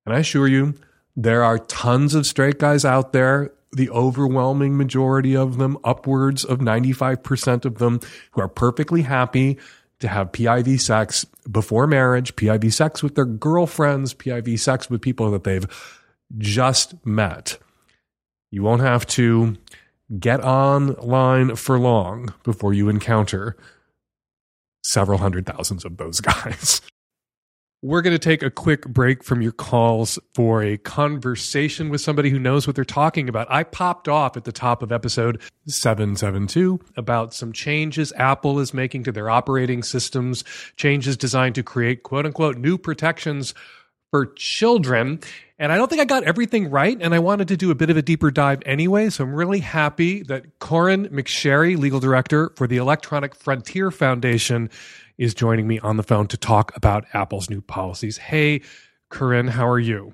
And I assure you, there are tons of straight guys out there the overwhelming majority of them, upwards of 95% of them, who are perfectly happy to have PIV sex before marriage, PIV sex with their girlfriends, PIV sex with people that they've just met. You won't have to get online for long before you encounter several hundred thousands of those <laughs> guys. We're going to take a quick break from your calls for a conversation with somebody who knows what they're talking about. I popped off at the top of episode 772 about some changes Apple is making to their operating systems, changes designed to create quote unquote new protections for children. And I don't think I got everything right. And I wanted to do a bit of a deeper dive anyway. So I'm really happy that Corynne McSherry, legal director for the Electronic Frontier Foundation, is joining me on the phone to talk about Apple's new policies. Hey, Corynne, how are you?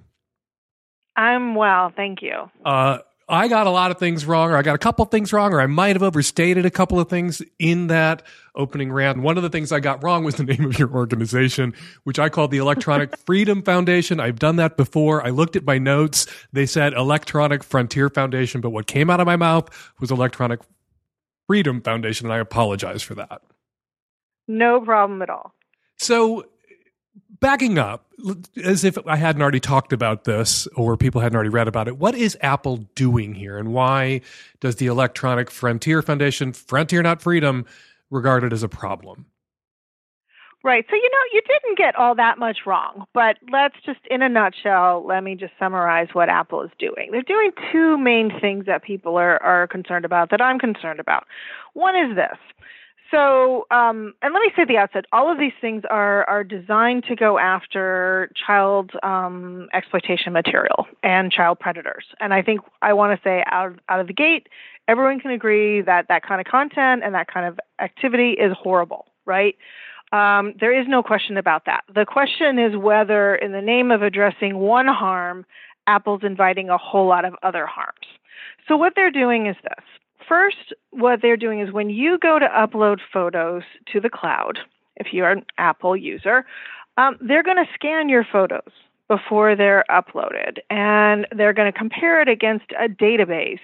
I'm well, thank you. Uh, I got a lot of things wrong, or I got a couple of things wrong, or I might have overstated a couple of things in that opening round. One of the things I got wrong was the <laughs> name of your organization, which I called the Electronic <laughs> Freedom Foundation. I've done that before. I looked at my notes. They said Electronic Frontier Foundation, but what came out of my mouth was Electronic Freedom Foundation, and I apologize for that. No problem at all. So, backing up, as if I hadn't already talked about this or people hadn't already read about it, what is Apple doing here and why does the Electronic Frontier Foundation, Frontier Not Freedom, regard it as a problem? Right. So, you know, you didn't get all that much wrong, but let's just, in a nutshell, let me just summarize what Apple is doing. They're doing two main things that people are, are concerned about, that I'm concerned about. One is this so, um, and let me say at the outset, all of these things are are designed to go after child um, exploitation material and child predators. And I think I want to say out out of the gate, everyone can agree that that kind of content and that kind of activity is horrible, right? Um, there is no question about that. The question is whether, in the name of addressing one harm, Apple's inviting a whole lot of other harms. So what they're doing is this. First, what they're doing is when you go to upload photos to the cloud, if you're an Apple user, um, they're going to scan your photos before they're uploaded, and they're going to compare it against a database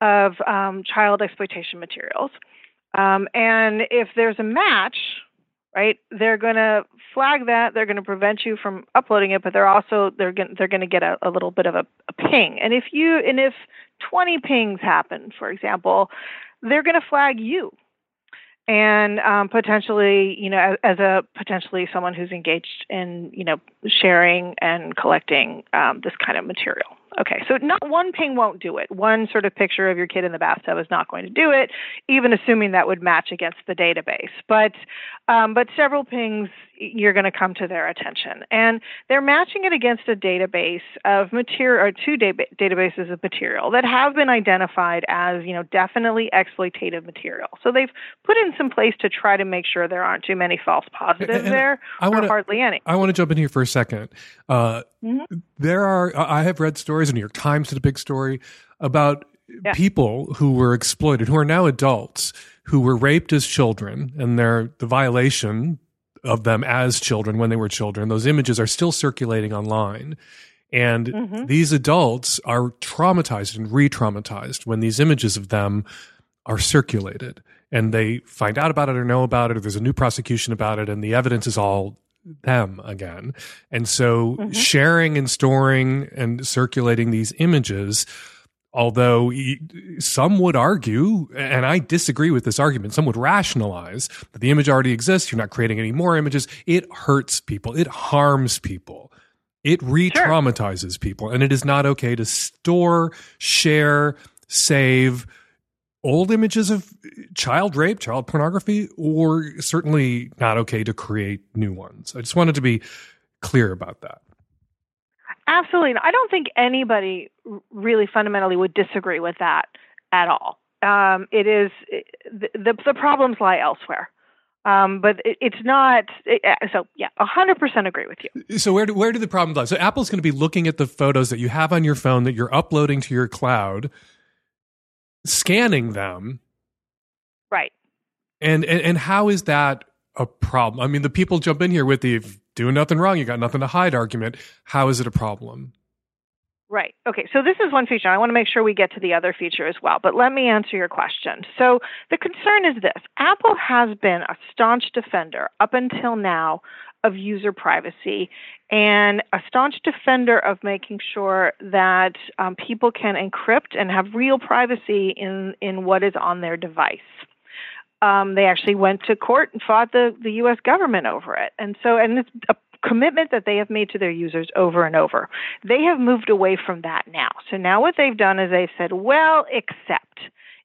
of um, child exploitation materials. Um, and if there's a match, right, they're going to flag that. They're going to prevent you from uploading it, but they're also they're going they're going to get a, a little bit of a, a ping. And if you and if 20 pings happen, for example, they're going to flag you and um, potentially, you know, as, a potentially someone who's engaged in, you know, sharing and collecting um, this kind of material. Okay, so not one ping won't do it. One sort of picture of your kid in the bathtub is not going to do it, even assuming that would match against the database. But um, but several pings, you're going to come to their attention, and they're matching it against a database of material or two databases of material that have been identified as you know definitely exploitative material. So they've put in some place to try to make sure there aren't too many false positives and there, I wanna, or hardly any. I want to jump in here for a second. Uh, mm-hmm. There are I have read stories. The New York Times did a big story about yeah. people who were exploited, who are now adults, who were raped as children, and they're the violation of them as children when they were children. Those images are still circulating online. And mm-hmm. these adults are traumatized and re traumatized when these images of them are circulated and they find out about it or know about it, or there's a new prosecution about it, and the evidence is all them again. And so mm-hmm. sharing and storing and circulating these images, although some would argue, and I disagree with this argument, some would rationalize that the image already exists. You're not creating any more images. It hurts people. It harms people. It re traumatizes sure. people. And it is not okay to store, share, save, old images of child rape, child pornography, or certainly not okay to create new ones. I just wanted to be clear about that. Absolutely. I don't think anybody really fundamentally would disagree with that at all. Um, it is the, the, the problems lie elsewhere. Um, but it, it's not. It, uh, so yeah, hundred percent agree with you. So where do, where do the problems lie? So Apple's going to be looking at the photos that you have on your phone that you're uploading to your cloud, scanning them. Right. And, and and how is that a problem? I mean, the people jump in here with the doing nothing wrong, you got nothing to hide argument. How is it a problem? Right. Okay. So this is one feature. I want to make sure we get to the other feature as well. But let me answer your question. So the concern is this Apple has been a staunch defender up until now of user privacy and a staunch defender of making sure that um, people can encrypt and have real privacy in, in what is on their device. Um, they actually went to court and fought the, the U.S. government over it. And so, and it's a commitment that they have made to their users over and over. They have moved away from that now. So now what they've done is they've said, well, except,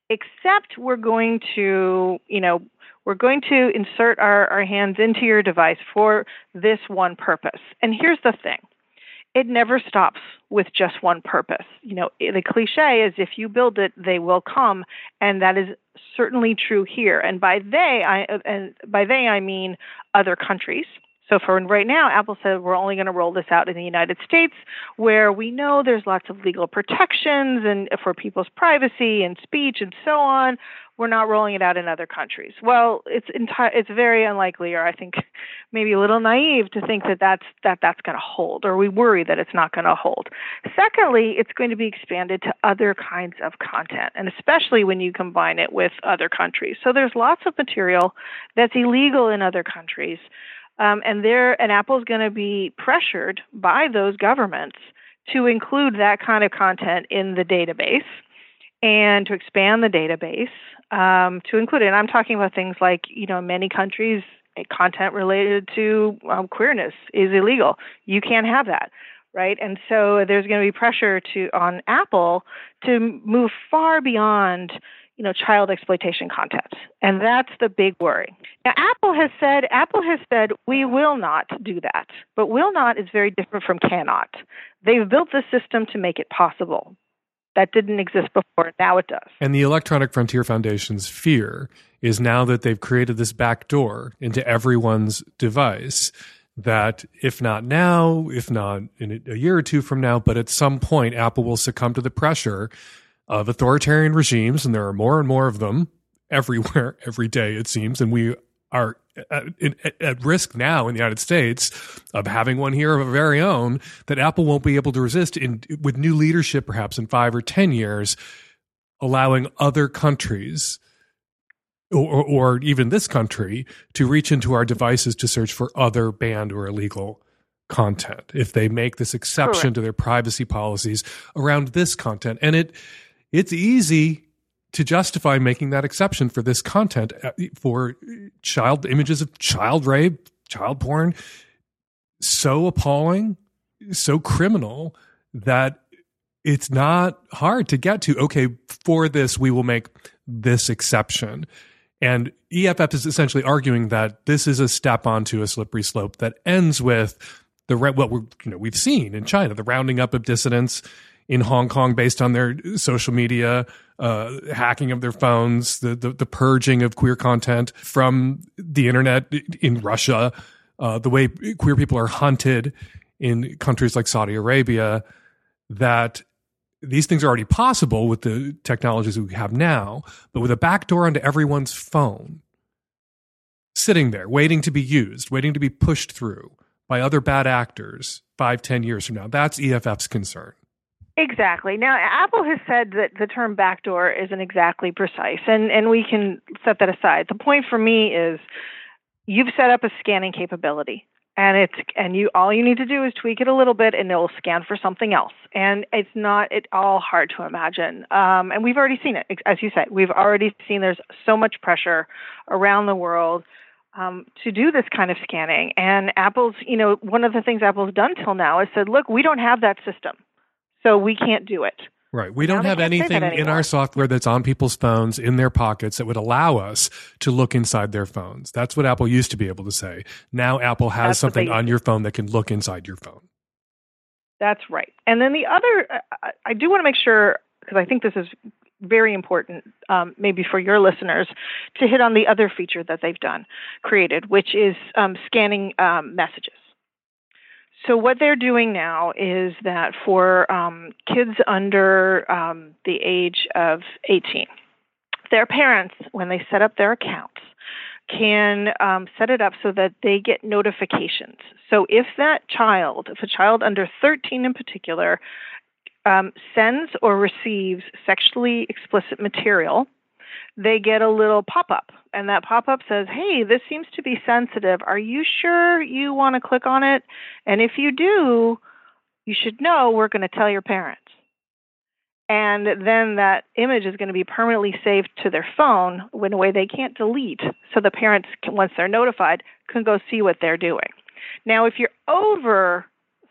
except we're going to, you know, we're going to insert our, our hands into your device for this one purpose. And here's the thing it never stops with just one purpose. You know, the cliche is if you build it, they will come, and that is certainly true here. And by they, I uh, and by they I mean other countries. So for right now, Apple said we're only going to roll this out in the United States, where we know there's lots of legal protections and for people's privacy and speech and so on. We're not rolling it out in other countries. Well, it's enti- it's very unlikely, or I think <laughs> maybe a little naive to think that that's that that's going to hold, or we worry that it's not going to hold. Secondly, it's going to be expanded to other kinds of content, and especially when you combine it with other countries. So there's lots of material that's illegal in other countries um, and there, and Apple's going to be pressured by those governments to include that kind of content in the database and to expand the database um, to include it. And I'm talking about things like, you know, many countries, content related to um, queerness is illegal. You can't have that, right? And so there's going to be pressure to on Apple to move far beyond you know child exploitation content. And that's the big worry. Now apple has said apple has said we will not do that. But will not is very different from cannot. They've built the system to make it possible. That didn't exist before. Now it does. And the electronic frontier foundation's fear is now that they've created this back door into everyone's device that if not now if not in a year or two from now but at some point apple will succumb to the pressure of authoritarian regimes, and there are more and more of them everywhere, <laughs> every day, it seems. And we are at, at, risk now in the United States of having one here of our very own that Apple won't be able to resist in with new leadership, perhaps in five or ten years, allowing other countries. Or, or even this country to reach into our devices to search for other banned or illegal content if they make this exception Correct. to their privacy policies around this content and it it's easy to justify making that exception for this content uh, for child images of child rape, child porn, so appalling, so criminal that it's not hard to get to. Okay, for this, we will make this exception. And EFF is essentially arguing that this is a step onto a slippery slope that ends with the what we're you know we've seen in China, the rounding up of dissidents in Hong Kong based on their social media, uh, hacking of their phones, the, the, the purging of queer content from the internet in Russia, uh, the way queer people are hunted in countries like Saudi Arabia, that these things are already possible with the technologies we have now, but with a backdoor onto everyone's phone, sitting there waiting to be used, waiting to be pushed through by other bad actors five, ten years from now. That's EFF's concern. Exactly. Now, Apple has said that the term backdoor isn't exactly precise, and, and we can set that aside. The point for me is you've set up a scanning capability, and it's and you all you need to do is tweak it a little bit, and it'll scan for something else. And it's not at all hard to imagine. Um, and we've already seen it, as you said. We've already seen there's so much pressure around the world um, to do this kind of scanning. And Apple's, you know, one of the things Apple's done till now is said, look, we don't have that system. So we can't do it. Right. We don't have can't say that anything in our software that's on people's phones, in their pockets, that would allow us to look inside their phones. That's what Apple used to be able to say. Now Apple has That's something on your phone that can look inside your phone. That's right. And then the other, I- I do want to make sure, because I think this is very important, um, maybe for your listeners, to hit on the other feature that they've done, created, which is um, scanning um, messages. So what they're doing now is that for um, kids under um, the age of 18, their parents, when they set up their accounts, can um, set it up so that they get notifications. So if that child, if a child under 13 in particular, um, sends or receives sexually explicit material, they get a little pop up. And that pop up says, Hey, this seems to be sensitive. Are you sure you want to click on it? And if you do, you should know we're going to tell your parents. And then that image is going to be permanently saved to their phone in a way they can't delete. So the parents, once they're notified, can go see what they're doing. Now, if you're over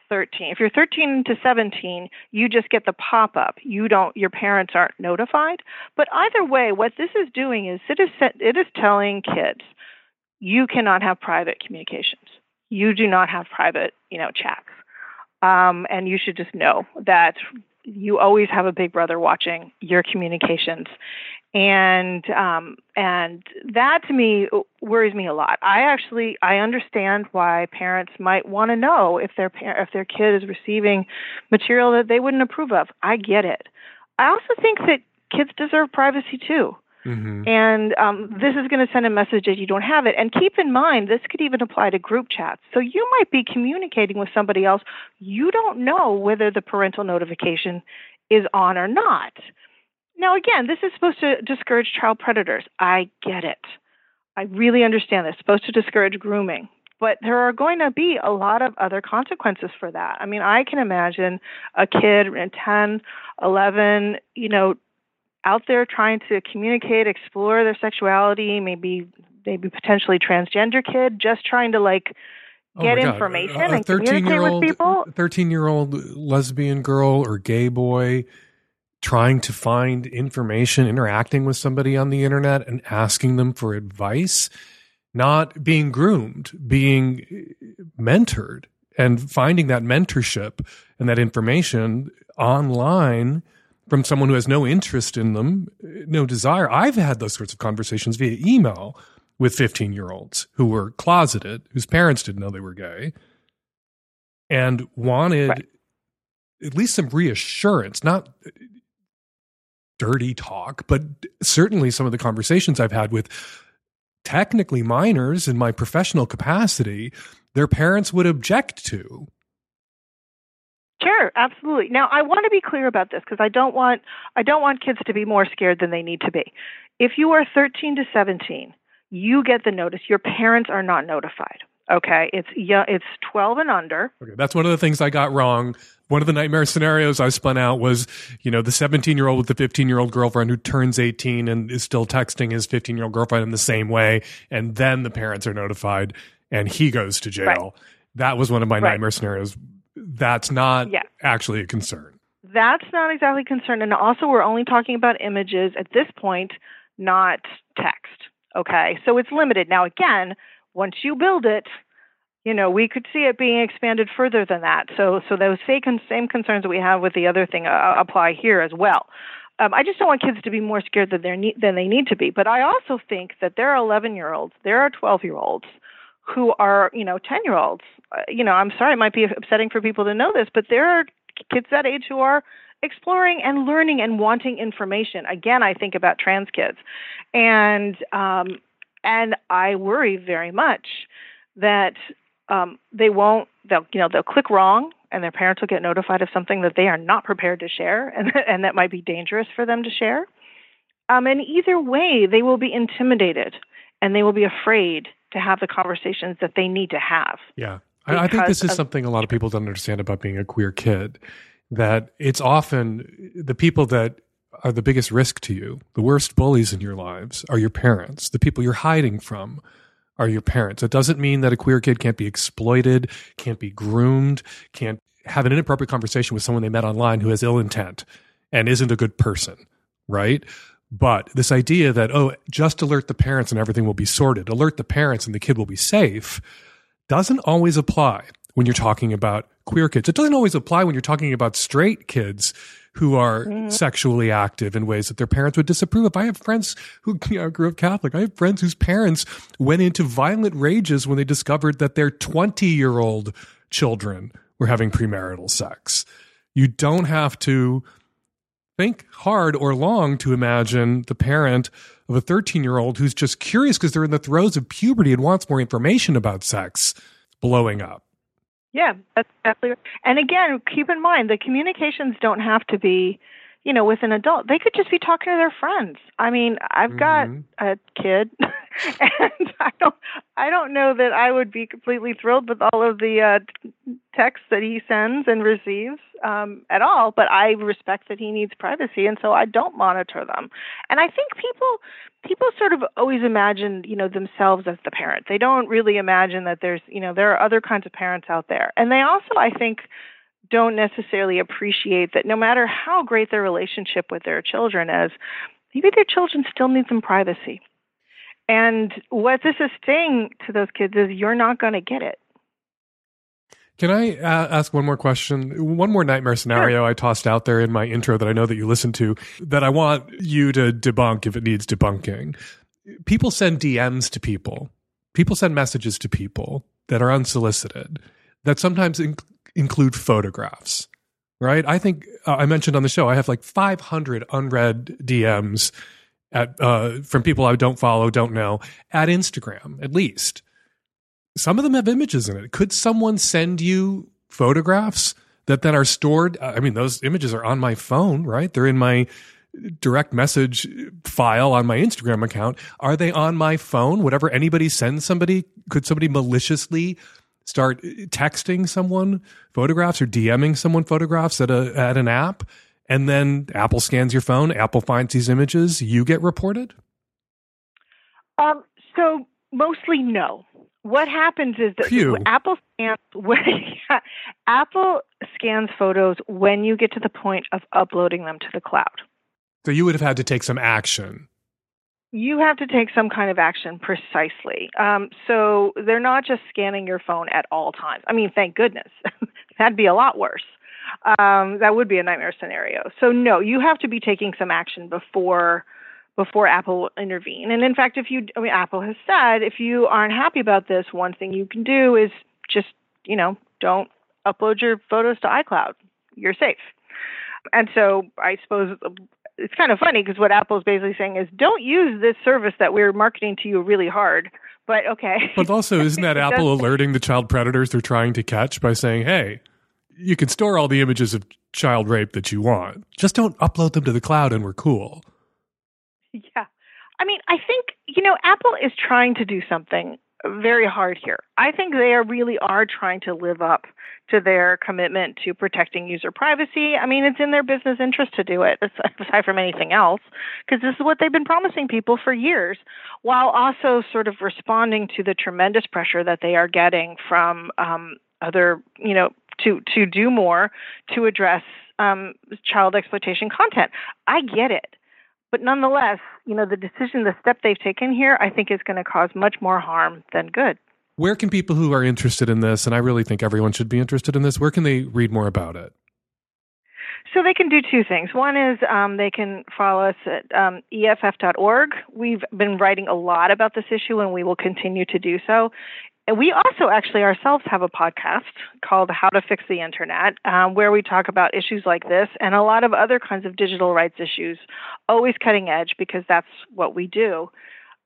13, if you're 13 to 17, you just get the pop up. You don't, your parents aren't notified. But either way, what this is doing is it is, it is telling kids, you cannot have private communications. You do not have private, you know, chats. Um, and you should just know that you always have a big brother watching your communications and um and that to me worries me a lot i actually i understand why parents might want to know if their par- if their kid is receiving material that they wouldn't approve of i get it i also think that kids deserve privacy too Mm-hmm. and um, this is going to send a message that you don't have it. And keep in mind, this could even apply to group chats. So you might be communicating with somebody else. You don't know whether the parental notification is on or not. Now, again, this is supposed to discourage child predators. I get it. I really understand this. It's supposed to discourage grooming. But there are going to be a lot of other consequences for that. I mean, I can imagine a kid in 10, 11, you know, out there trying to communicate, explore their sexuality, maybe maybe potentially transgender kid, just trying to like Oh get God. information A- a and communicate with people. 13 year old lesbian girl or gay boy trying to find information, interacting with somebody on the internet and asking them for advice, not being groomed, being uh, mentored and finding that mentorship and that information online from someone who has no interest in them, uh, no desire. I've had those sorts of conversations via email with 15 year olds who were closeted, whose parents didn't know they were gay, and wanted at least some reassurance, not uh, dirty talk, but certainly some of the conversations I've had with technically minors in my professional capacity, their parents would object to. Sure, absolutely. Now, I want to be clear about this because I don't want I don't want kids to be more scared than they need to be. If you are 13 to 17, you get the notice. Your parents are not notified. Okay, it's yeah, it's 12 and under. Okay, that's one of the things I got wrong. One of the nightmare scenarios I spun out was, you know, the 17 year old with the 15 year old girlfriend who turns 18 and is still texting his 15 year old girlfriend in the same way, and then the parents are notified and he goes to jail. Right. That was one of my Right. nightmare scenarios. That's not Yeah. actually a concern. That's not exactly concerned. And also, we're only talking about images at this point, not text. Okay, so it's limited. Now, again, once you build it, you know, we could see it being expanded further than that. So, so those same, concerns that we have with the other thing uh, apply here as well. Um, I just don't want kids to be more scared than, ne- than they need to be. But I also think that there are 11 year olds, there are 12 year olds who are, you know, 10 year olds. Uh, you know, I'm sorry, it might be upsetting for people to know this, but there are kids that age who are exploring and learning and wanting information. Again, I think about trans kids, and um, and I worry very much that um, they won't. They'll you know they'll click wrong, and their parents will get notified of something that they are not prepared to share, <laughs> and and that might be dangerous for them to share. Um, and either way, they will be intimidated, and they will be afraid to have the conversations that they need to have. Yeah. I, I think this is of- something a lot of people don't understand about being a queer kid. That it's often the people that are the biggest risk to you, the worst bullies in your lives, are your parents. The people you're hiding from are your parents. It doesn't mean that a queer kid can't be exploited, can't be groomed, can't have an inappropriate conversation with someone they met online who has ill intent and isn't a good person, right? But this idea that, oh, just alert the parents and everything will be sorted, alert the parents and the kid will be safe, doesn't always apply when you're talking about queer kids. It doesn't always apply when you're talking about straight kids who are mm-hmm. sexually active in ways that their parents would disapprove of. I have friends who <laughs> you know, grew up Catholic. I have friends whose parents went into violent rages when they discovered that their 20 year old children were having premarital sex. You don't have to think hard or long to imagine the parent of a 13 year old who's just curious because they're in the throes of puberty and wants more information about sex blowing up. Yeah, that's exactly. right. And again, keep in mind the communications don't have to be, you know, with an adult. They could just be talking to their friends. I mean, I've got a kid, <laughs> and I don't, I don't know that I would be completely thrilled with all of the uh, texts that he sends and receives um, at all. But I respect that he needs privacy, and so I don't monitor them. And I think people people sort of always imagine you know themselves as the parent they don't really imagine that there's you know there are other kinds of parents out there and they also i think don't necessarily appreciate that no matter how great their relationship with their children is maybe their children still need some privacy and what this is saying to those kids is you're not going to get it Can I uh, ask one more question? One more nightmare scenario I tossed out there in my intro that I know that you listened to that I want you to debunk if it needs debunking. People send DMs to people. People send messages to people that are unsolicited that sometimes in- include photographs. Right? I think uh, I mentioned on the show I have like 500 unread DMs at uh, from people I don't follow, don't know at Instagram at least some of them have images in it. Could someone send you photographs that then are stored? I mean, those images are on my phone, right? They're in my direct message file on my Instagram account. Are they on my phone? Whatever anybody sends somebody, could somebody maliciously start texting someone photographs or DMing someone photographs at a at an app? And then Apple scans your phone, Apple finds these images, you get reported? Um, so mostly no. What happens is that Phew. Apple scans when <laughs> Apple scans photos when you get to the point of uploading them to the cloud. So you would have had to take some action. You have to take some kind of action precisely. Um, so they're not just scanning your phone at all times. I mean, thank goodness. <laughs> That'd be a lot worse. Um, that would be a nightmare scenario. So no, you have to be taking some action before before Apple will intervene. And in fact, if you, I mean, Apple has said if you aren't happy about this, one thing you can do is just, you know, don't upload your photos to iCloud. You're safe. And so I suppose it's kind of funny because what Apple's basically saying is don't use this service that we're marketing to you really hard. But okay. But also, <laughs> isn't that Apple alerting the child predators they're trying to catch by saying, hey, you can store all the images of child rape that you want. Just don't upload them to the cloud and we're cool. Yeah. I mean, I think, you know, Apple is trying to do something very hard here. I think they are really are trying to live up to their commitment to protecting user privacy. I mean, it's in their business interest to do it, <laughs> aside from anything else, because this is what they've been promising people for years, while also sort of responding to the tremendous pressure that they are getting from um, other, you know, to to do more to address um, child exploitation content. I get it. But nonetheless, you know, the decision, the step they've taken here, I think is going to cause much more harm than good. Where can people who are interested in this, and I really think everyone should be interested in this, where can they read more about it? So they can do two things. One is um, they can follow us at um, EFF.org. We've been writing a lot about this issue, and we will continue to do so. And we also actually ourselves have a podcast called How to Fix the Internet, um, where we talk about issues like this and a lot of other kinds of digital rights issues, always cutting edge because that's what we do.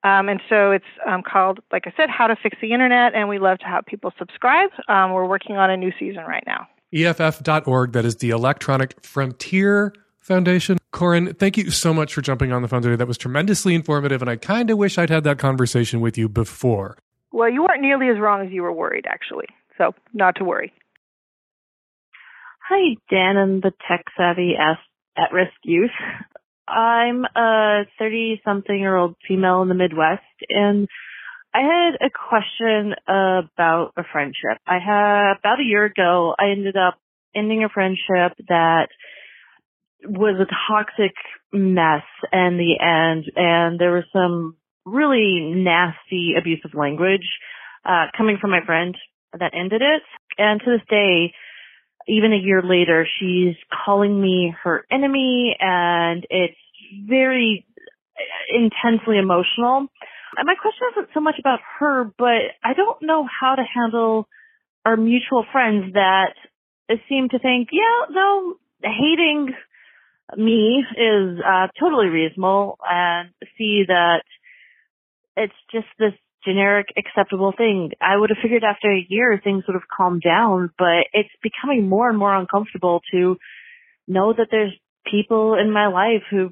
Um, and so it's um, called, like I said, How to Fix the Internet, and we love to have people subscribe. Um, we're working on a new season right now. EFF.org, that is the Electronic Frontier Foundation. Corynne, thank you so much for jumping on the phone today. That was tremendously informative, and I kind of wish I'd had that conversation with you before. Well, you weren't nearly as wrong as you were worried, actually. So, not to worry. Hi, Dan and the tech savvy at risk youth. <laughs> I'm a 30 something year old female in the Midwest and I had a question about a friendship. I had about a year ago, I ended up ending a friendship that was a toxic mess in the end and there was some really nasty abusive language uh coming from my friend that ended it. And to this day, even a year later, she's calling me her enemy and it's very intensely emotional. And my question isn't so much about her, but I don't know how to handle our mutual friends that seem to think, yeah, no, hating me is uh, totally reasonable and see that it's just this generic acceptable thing. I would have figured after a year things would have calmed down, but it's becoming more and more uncomfortable to know that there's people in my life who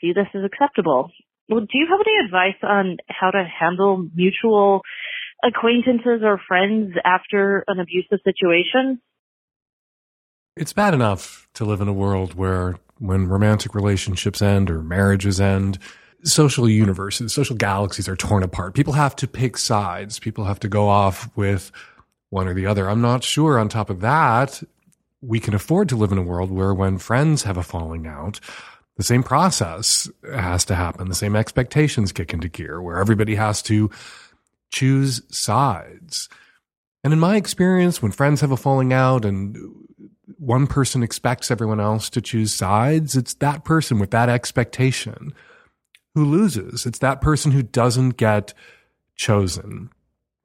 see this as acceptable. Well, do you have any advice on how to handle mutual acquaintances or friends after an abusive situation? It's bad enough to live in a world where when romantic relationships end or marriages end, social universes, social galaxies are torn apart. People have to pick sides. People have to go off with one or the other. I'm not sure on top of that, we can afford to live in a world where when friends have a falling out, the same process has to happen. The same expectations kick into gear where everybody has to choose sides. And in my experience, when friends have a falling out and one person expects everyone else to choose sides, it's that person with that expectation who loses. It's that person who doesn't get chosen.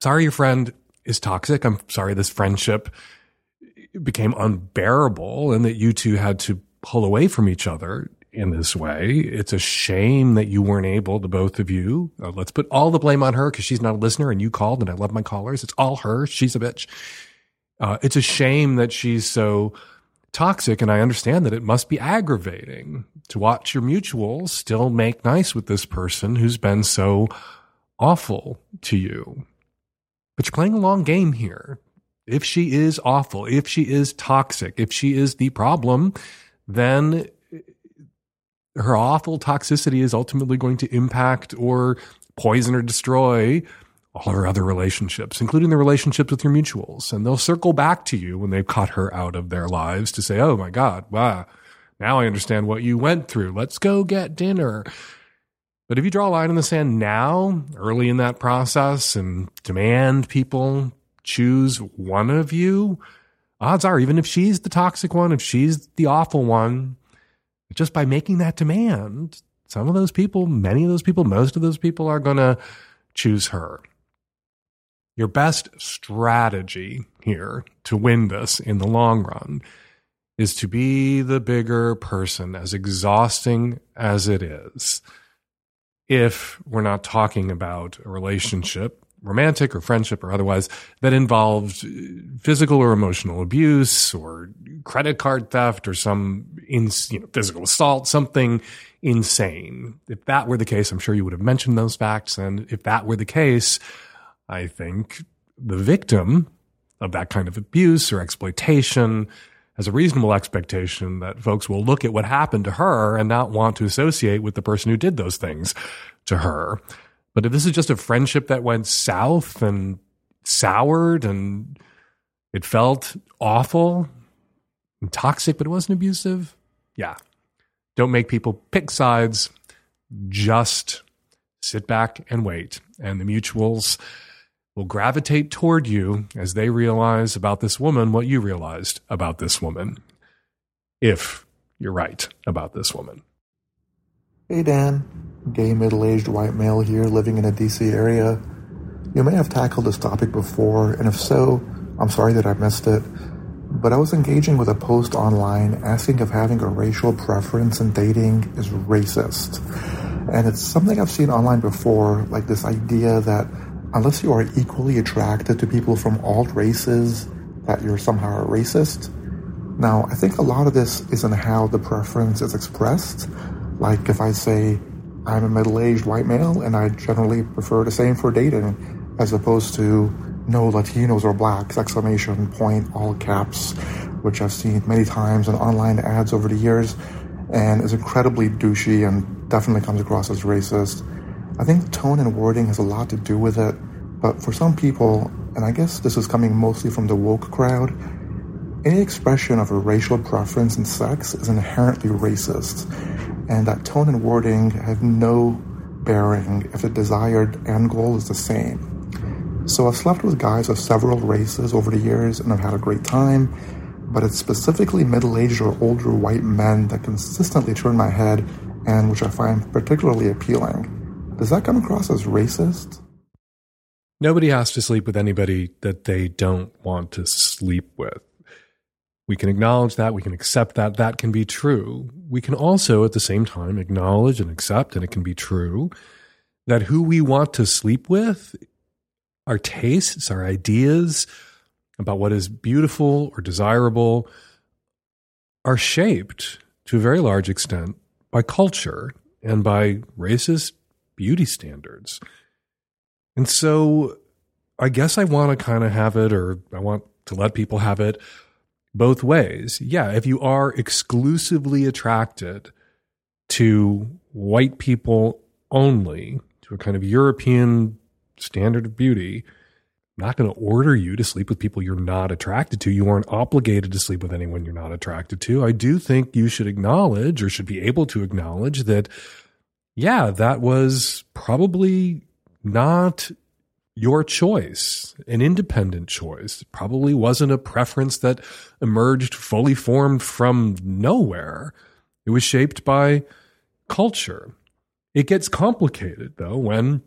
Sorry, your friend is toxic. I'm sorry this friendship became unbearable and that you two had to pull away from each other in this way. It's a shame that you weren't able to both of you. Uh, let's put all the blame on her because she's not a listener and you called and I love my callers. It's all her. She's a bitch. Uh, it's a shame that she's so toxic. And I understand that it must be aggravating to watch your mutuals still make nice with this person who's been so awful to you. But you're playing a long game here. If she is awful, if she is toxic, if she is the problem, then her awful toxicity is ultimately going to impact or poison or destroy all her other relationships, including the relationships with your mutuals. And they'll circle back to you when they've cut her out of their lives to say, Oh my God, wow, now I understand what you went through. Let's go get dinner. But if you draw a line in the sand now, early in that process, and demand people choose one of you, odds are, even if she's the toxic one, if she's the awful one, just by making that demand, some of those people, many of those people, most of those people are going to choose her. Your best strategy here to win this in the long run is to be the bigger person, as exhausting as it is. If we're not talking about a relationship, romantic or friendship or otherwise, that involved physical or emotional abuse or credit card theft or some you know, physical assault, something insane. If that were the case, I'm sure you would have mentioned those facts. And if that were the case, I think the victim of that kind of abuse or exploitation has a reasonable expectation that folks will look at what happened to her and not want to associate with the person who did those things to her. But if this is just a friendship that went south and soured and it felt awful and toxic, but it wasn't abusive, yeah. Don't make people pick sides. Just sit back and wait. And the mutuals will gravitate toward you as they realize about this woman what you realized about this woman, if you're right about this woman. Hey, Dan. Gay middle aged white male here living in a DC area. You may have tackled this topic before, and if so, I'm sorry that I missed it. But I was engaging with a post online asking if having a racial preference in dating is racist. And it's something I've seen online before, like this idea that unless you are equally attracted to people from all races, that you're somehow a racist. Now, I think a lot of this is in how the preference is expressed. Like if I say I'm a middle-aged white male and I generally prefer the same for dating as opposed to no Latinos or blacks, exclamation point, all caps, which I've seen many times in online ads over the years and is incredibly douchey and definitely comes across as racist. I think tone and wording has a lot to do with it, but for some people, and I guess this is coming mostly from the woke crowd, any expression of a racial preference in sex is inherently racist, and that tone and wording have no bearing if the desired end goal is the same. So I've slept with guys of several races over the years and I've had a great time, but it's specifically middle aged or older white men that consistently turn my head and which I find particularly appealing. Does that come across as racist? Nobody has to sleep with anybody that they don't want to sleep with. We can acknowledge that. We can accept that. That can be true. We can also, at the same time, acknowledge and accept, and it can be true, that who we want to sleep with, our tastes, our ideas about what is beautiful or desirable, are shaped to a very large extent by culture and by racist beauty standards. And so I guess I want to kind of have it, or I want to let people have it both ways. Yeah, if you are exclusively attracted to white people only, to a kind of European standard of beauty, I'm not going to order you to sleep with people you're not attracted to. You aren't obligated to sleep with anyone you're not attracted to. I do think you should acknowledge or should be able to acknowledge that yeah, that was probably not your choice, an independent choice. It probably wasn't a preference that emerged fully formed from nowhere. It was shaped by culture. It gets complicated though when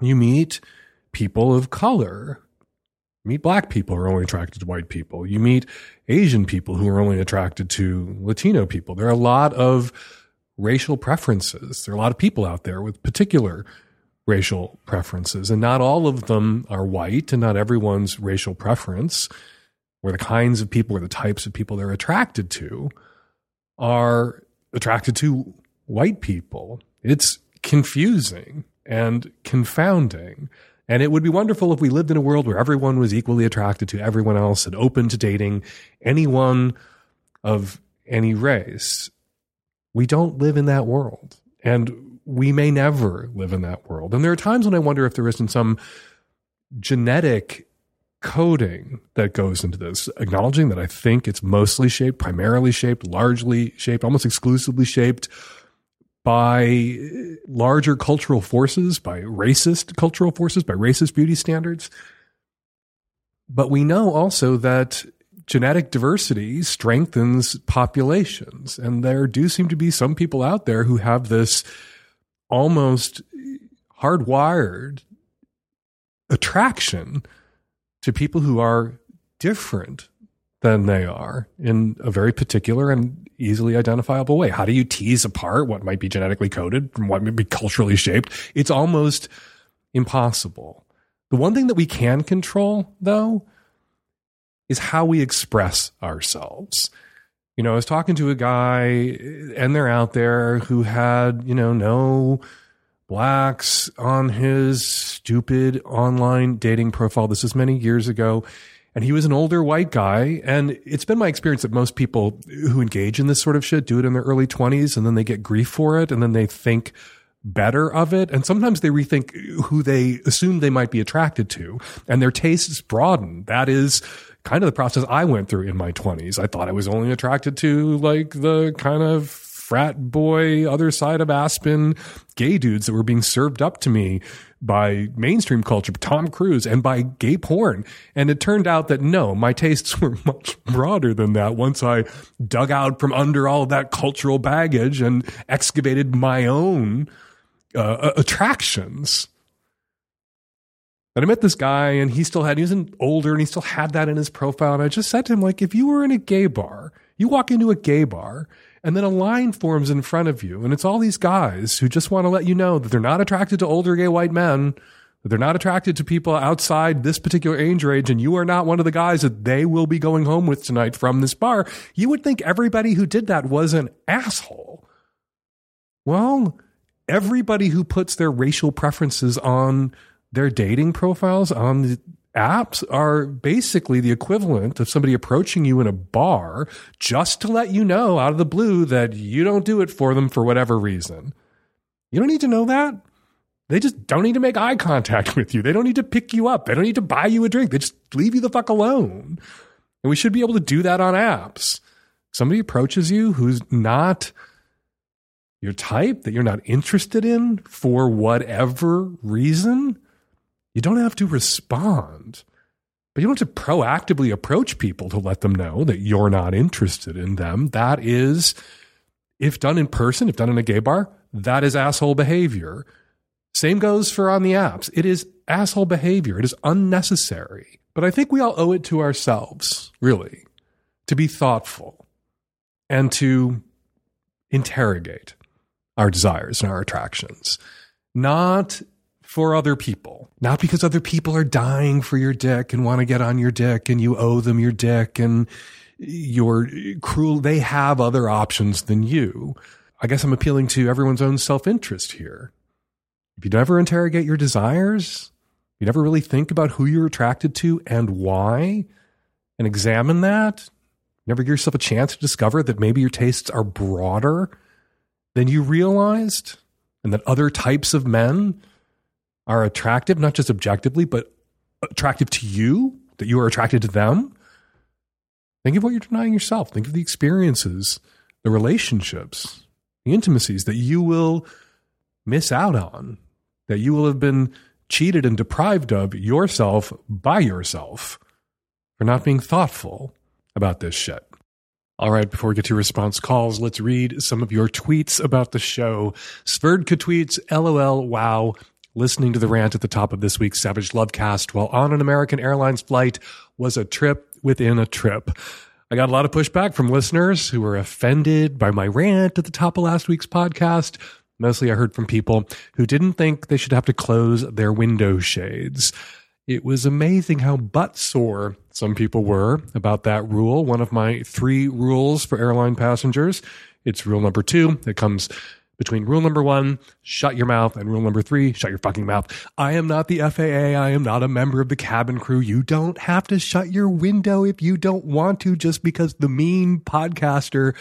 you meet people of color. You meet black people who are only attracted to white people. You meet Asian people who are only attracted to Latino people. There are a lot of racial preferences. There are a lot of people out there with particular racial preferences, and not all of them are white, and not everyone's racial preference, or the kinds of people or the types of people they're attracted to, are attracted to white people. It's confusing and confounding. And it would be wonderful if we lived in a world where everyone was equally attracted to everyone else and open to dating anyone of any race. We don't live in that world. And we may never live in that world. And there are times when I wonder if there isn't some genetic coding that goes into this, acknowledging that I think it's mostly shaped, primarily shaped, largely shaped, almost exclusively shaped by uh, larger cultural forces, by racist cultural forces, by racist beauty standards. But we know also that genetic diversity strengthens populations. And there do seem to be some people out there who have this almost hardwired attraction to people who are different than they are in a very particular and easily identifiable way. How do you tease apart what might be genetically coded from what might be culturally shaped? It's almost impossible. The one thing that we can control, though, is how we express ourselves. You know, I was talking to a guy, and they're out there who had, you know, no blacks on his stupid online dating profile. This is many years ago and he was an older white guy. And it's been my experience that most people who engage in this sort of shit do it in their early 20s and then they get grief for it and then they think better of it. And sometimes they rethink who they assume they might be attracted to and their tastes broaden. That is kind of the process I went through in my 20s. I thought I was only attracted to like the kind of frat boy, other side of Aspen gay dudes that were being served up to me by mainstream culture, Tom Cruise, and by gay porn. And it turned out that no, my tastes <laughs> were much broader than that once I dug out from under all that cultural baggage and excavated my own uh, attractions. And I met this guy and he still had, he was an older and he still had that in his profile. And I just said to him, like, if you were in a gay bar, you walk into a gay bar and then a line forms in front of you. And it's all these guys who just want to let you know that they're not attracted to older gay white men, that they're not attracted to people outside this particular age range, and you are not one of the guys that they will be going home with tonight from this bar. You would think everybody who did that was an asshole. Well, everybody who puts their racial preferences on their dating profiles on the apps are basically the equivalent of somebody approaching you in a bar just to let you know out of the blue that you don't do it for them for whatever reason. You don't need to know that. They just don't need to make eye contact <laughs> with you. They don't need to pick you up. They don't need to buy you a drink. They just leave you the fuck alone. And we should be able to do that on apps. Somebody approaches you who's not your type, that you're not interested in for whatever reason you don't have to respond, but you don't have to proactively approach people to let them know that you're not interested in them. That is, if done in person, if done in a gay bar, that is asshole behavior. Same goes for on the apps. It is asshole behavior. It is unnecessary. But I think we all owe it to ourselves, really, to be thoughtful and to interrogate our desires and our attractions. Not for other people, not because other people are dying for your dick and want to get on your dick and you owe them your dick and you're cruel. They have other options than you. I guess I'm appealing to everyone's own self interest here. If you never interrogate your desires, you never really think about who you're attracted to and why, and examine that, never give yourself a chance to discover that maybe your tastes are broader than you realized, and that other types of men are attractive, not just objectively, but attractive to you, that you are attracted to them. Think of what you're denying yourself. Think of the experiences, the relationships, the intimacies that you will miss out on, that you will have been cheated and deprived of yourself by yourself for not being thoughtful about this shit. All right, before we get to response calls, let's read some of your tweets about the show. Sverdka tweets, LOL, wow, listening to the rant at the top of this week's Savage Lovecast while on an American Airlines flight was a trip within a trip. I got a lot of pushback from listeners who were offended by my rant at the top of last week's podcast. Mostly I heard from people who didn't think they should have to close their window shades. It was amazing how butt sore some people were about that rule. One of my three rules for airline passengers. It's rule number two. It comes between rule number one, shut your mouth, and rule number three, shut your fucking mouth. I am not the FAA. I am not a member of the cabin crew. You don't have to shut your window if you don't want to just because the mean podcaster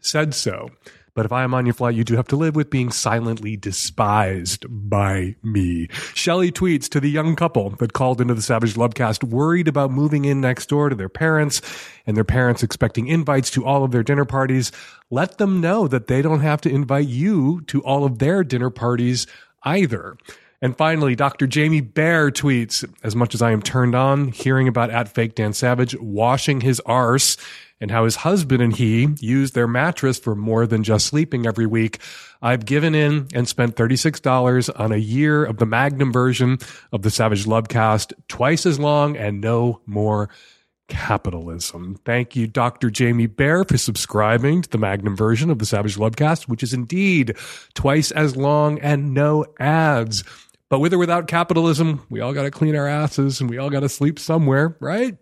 said so. But if I am on your flight, you do have to live with being silently despised by me. Shelley tweets to the young couple that called into the Savage Lovecast worried about moving in next door to their parents and their parents expecting invites to all of their dinner parties. Let them know that they don't have to invite you to all of their dinner parties either. And finally, Dr. Jamie Bear tweets, as much as I am turned on hearing about at fake Dan Savage washing his arse and how his husband and he use their mattress for more than just sleeping every week. I've given in and spent $36 on a year of the Magnum version of the Savage Lovecast, twice as long and no more capitalism. Thank you, Dr. Jamie Bear, for subscribing to the Magnum version of the Savage Lovecast, which is indeed twice as long and no ads. But with or without capitalism, we all got to clean our asses and we all got to sleep somewhere, right?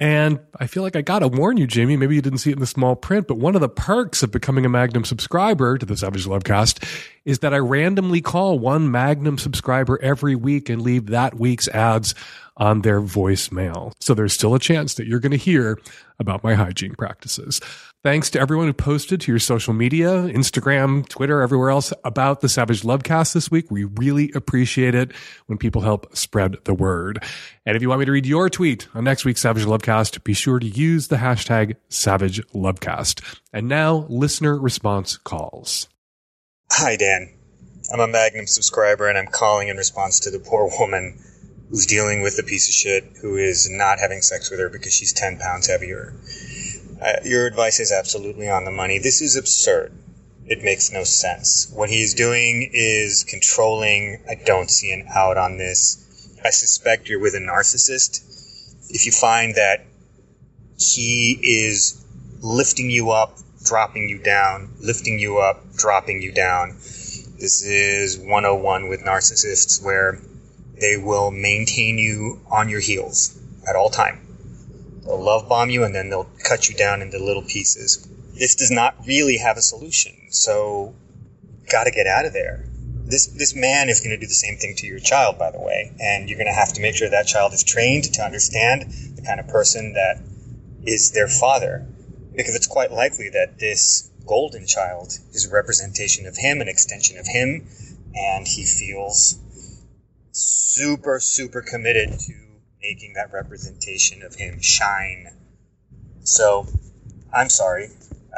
And I feel like I got to warn you, Jamie. Maybe you didn't see it in the small print, but one of the perks of becoming a Magnum subscriber to the Savage Lovecast is that I randomly call one Magnum subscriber every week and leave that week's ads on their voicemail. So there's still a chance that you're going to hear about my hygiene practices. Thanks to everyone who posted to your social media, Instagram, Twitter, everywhere else about the Savage Lovecast this week. We really appreciate it when people help spread the word. And if you want me to read your tweet on next week's Savage Lovecast, be sure to use the hashtag Savage Lovecast. And now, listener response calls. Hi, Dan. I'm a Magnum subscriber and I'm calling in response to the poor woman who's dealing with a piece of shit who is not having sex with her because she's 10 pounds heavier. Your advice is absolutely on the money. This is absurd. It makes no sense. What he's doing is controlling. I don't see an out on this. I suspect you're with a narcissist. If you find that he is lifting you up, dropping you down, lifting you up, dropping you down, this is 101 with narcissists where they will maintain you on your heels at all time. They'll love bomb you and then they'll cut you down into little pieces. This does not really have a solution, so got to get out of there. This this man is going to do the same thing to your child, by the way, and you're going to have to make sure that child is trained to understand the kind of person that is their father, because it's quite likely that this golden child is a representation of him, an extension of him, and he feels super, super committed to making that representation of him shine. So, I'm sorry.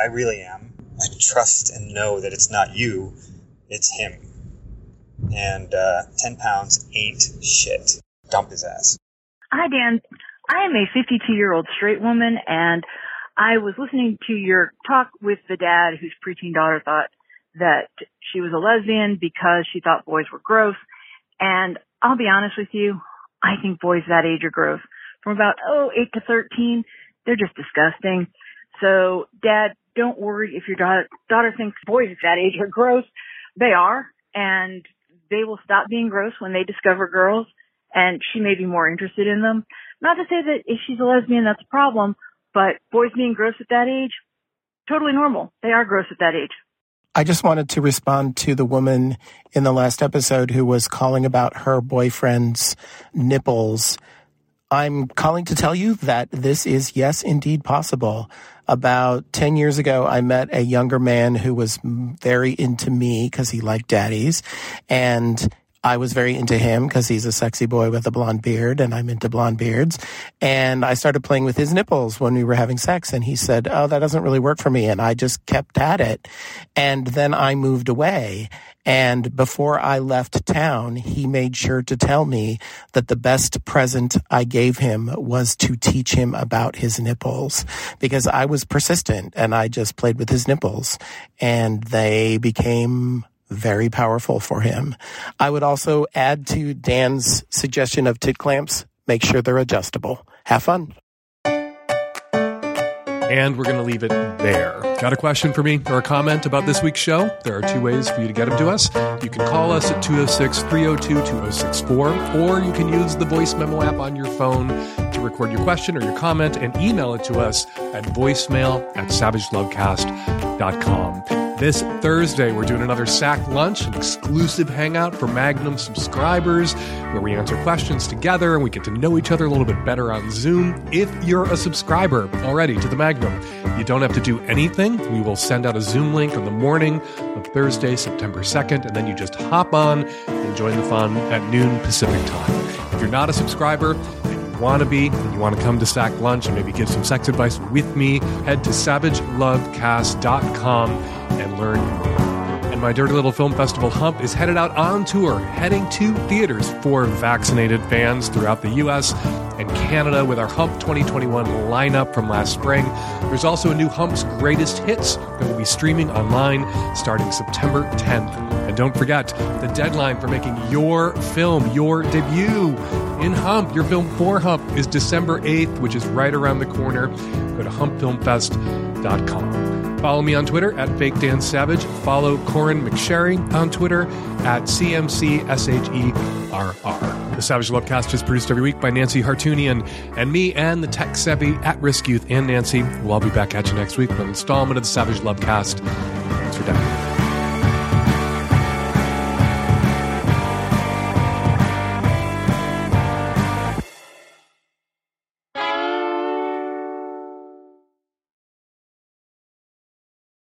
I really am. I trust and know that it's not you, it's him. And uh, 10 pounds ain't shit. Dump his ass. Hi, Dan. I am a 52 year old straight woman, and I was listening to your talk with the dad whose preteen daughter thought that she was a lesbian because she thought boys were gross. And I'll be honest with you, I think boys that age are gross. From about, oh, 8 to 13, they're just disgusting. So, dad, don't worry if your daughter, daughter thinks boys at that age are gross. They are, and they will stop being gross when they discover girls, and she may be more interested in them. Not to say that if she's a lesbian, that's a problem, but boys being gross at that age, totally normal. They are gross at that age. I just wanted to respond to the woman in the last episode who was calling about her boyfriend's nipples. I'm calling to tell you that this is, yes, indeed possible. About 10 years ago, I met a younger man who was very into me because he liked daddies. And I was very into him because he's a sexy boy with a blonde beard and I'm into blonde beards. And I started playing with his nipples when we were having sex and he said, Oh, that doesn't really work for me. And I just kept at it. And then I moved away. And before I left town, he made sure to tell me that the best present I gave him was to teach him about his nipples because I was persistent and I just played with his nipples and they became very powerful for him. I would also add to Dan's suggestion of tit clamps, make sure they're adjustable. Have fun. And we're going to leave it there. Got a question for me or a comment about this week's show? There are two ways for you to get them to us. You can call us at 206 302 2064, or you can use the voice memo app on your phone to record your question or your comment and email it to us at voicemail at savagelovecast.com. This Thursday, we're doing another SAC lunch, an exclusive hangout for Magnum subscribers where we answer questions together and we get to know each other a little bit better on Zoom. If you're a subscriber already to the Magnum, you don't have to do anything. We will send out a Zoom link on the morning of Thursday, September 2nd, and then you just hop on and join the fun at noon Pacific time. If you're not a subscriber, and you want to be and you want to come to Sack Lunch and maybe give some sex advice with me, head to savagelovecast.com and learn more. And my Dirty Little Film Festival Hump is headed out on tour, heading to theaters for vaccinated fans throughout the U.S. and Canada with our Hump 2021 lineup from last spring. There's also a new Hump's Greatest Hits that will be streaming online starting September 10th. And don't forget, the deadline for making your film, your debut in Hump, your film for Hump, is December 8th, which is right around the corner. Go to humpfilmfest.com. Follow me on Twitter at Fake Dan Savage. Follow Corynne McSherry on Twitter at CMCSHERR. The Savage Lovecast is produced every week by Nancy Hartunian and me and the tech savvy at risk youth and Nancy. We'll all be back at you next week with an installment of the Savage Lovecast. Thanks for downloading.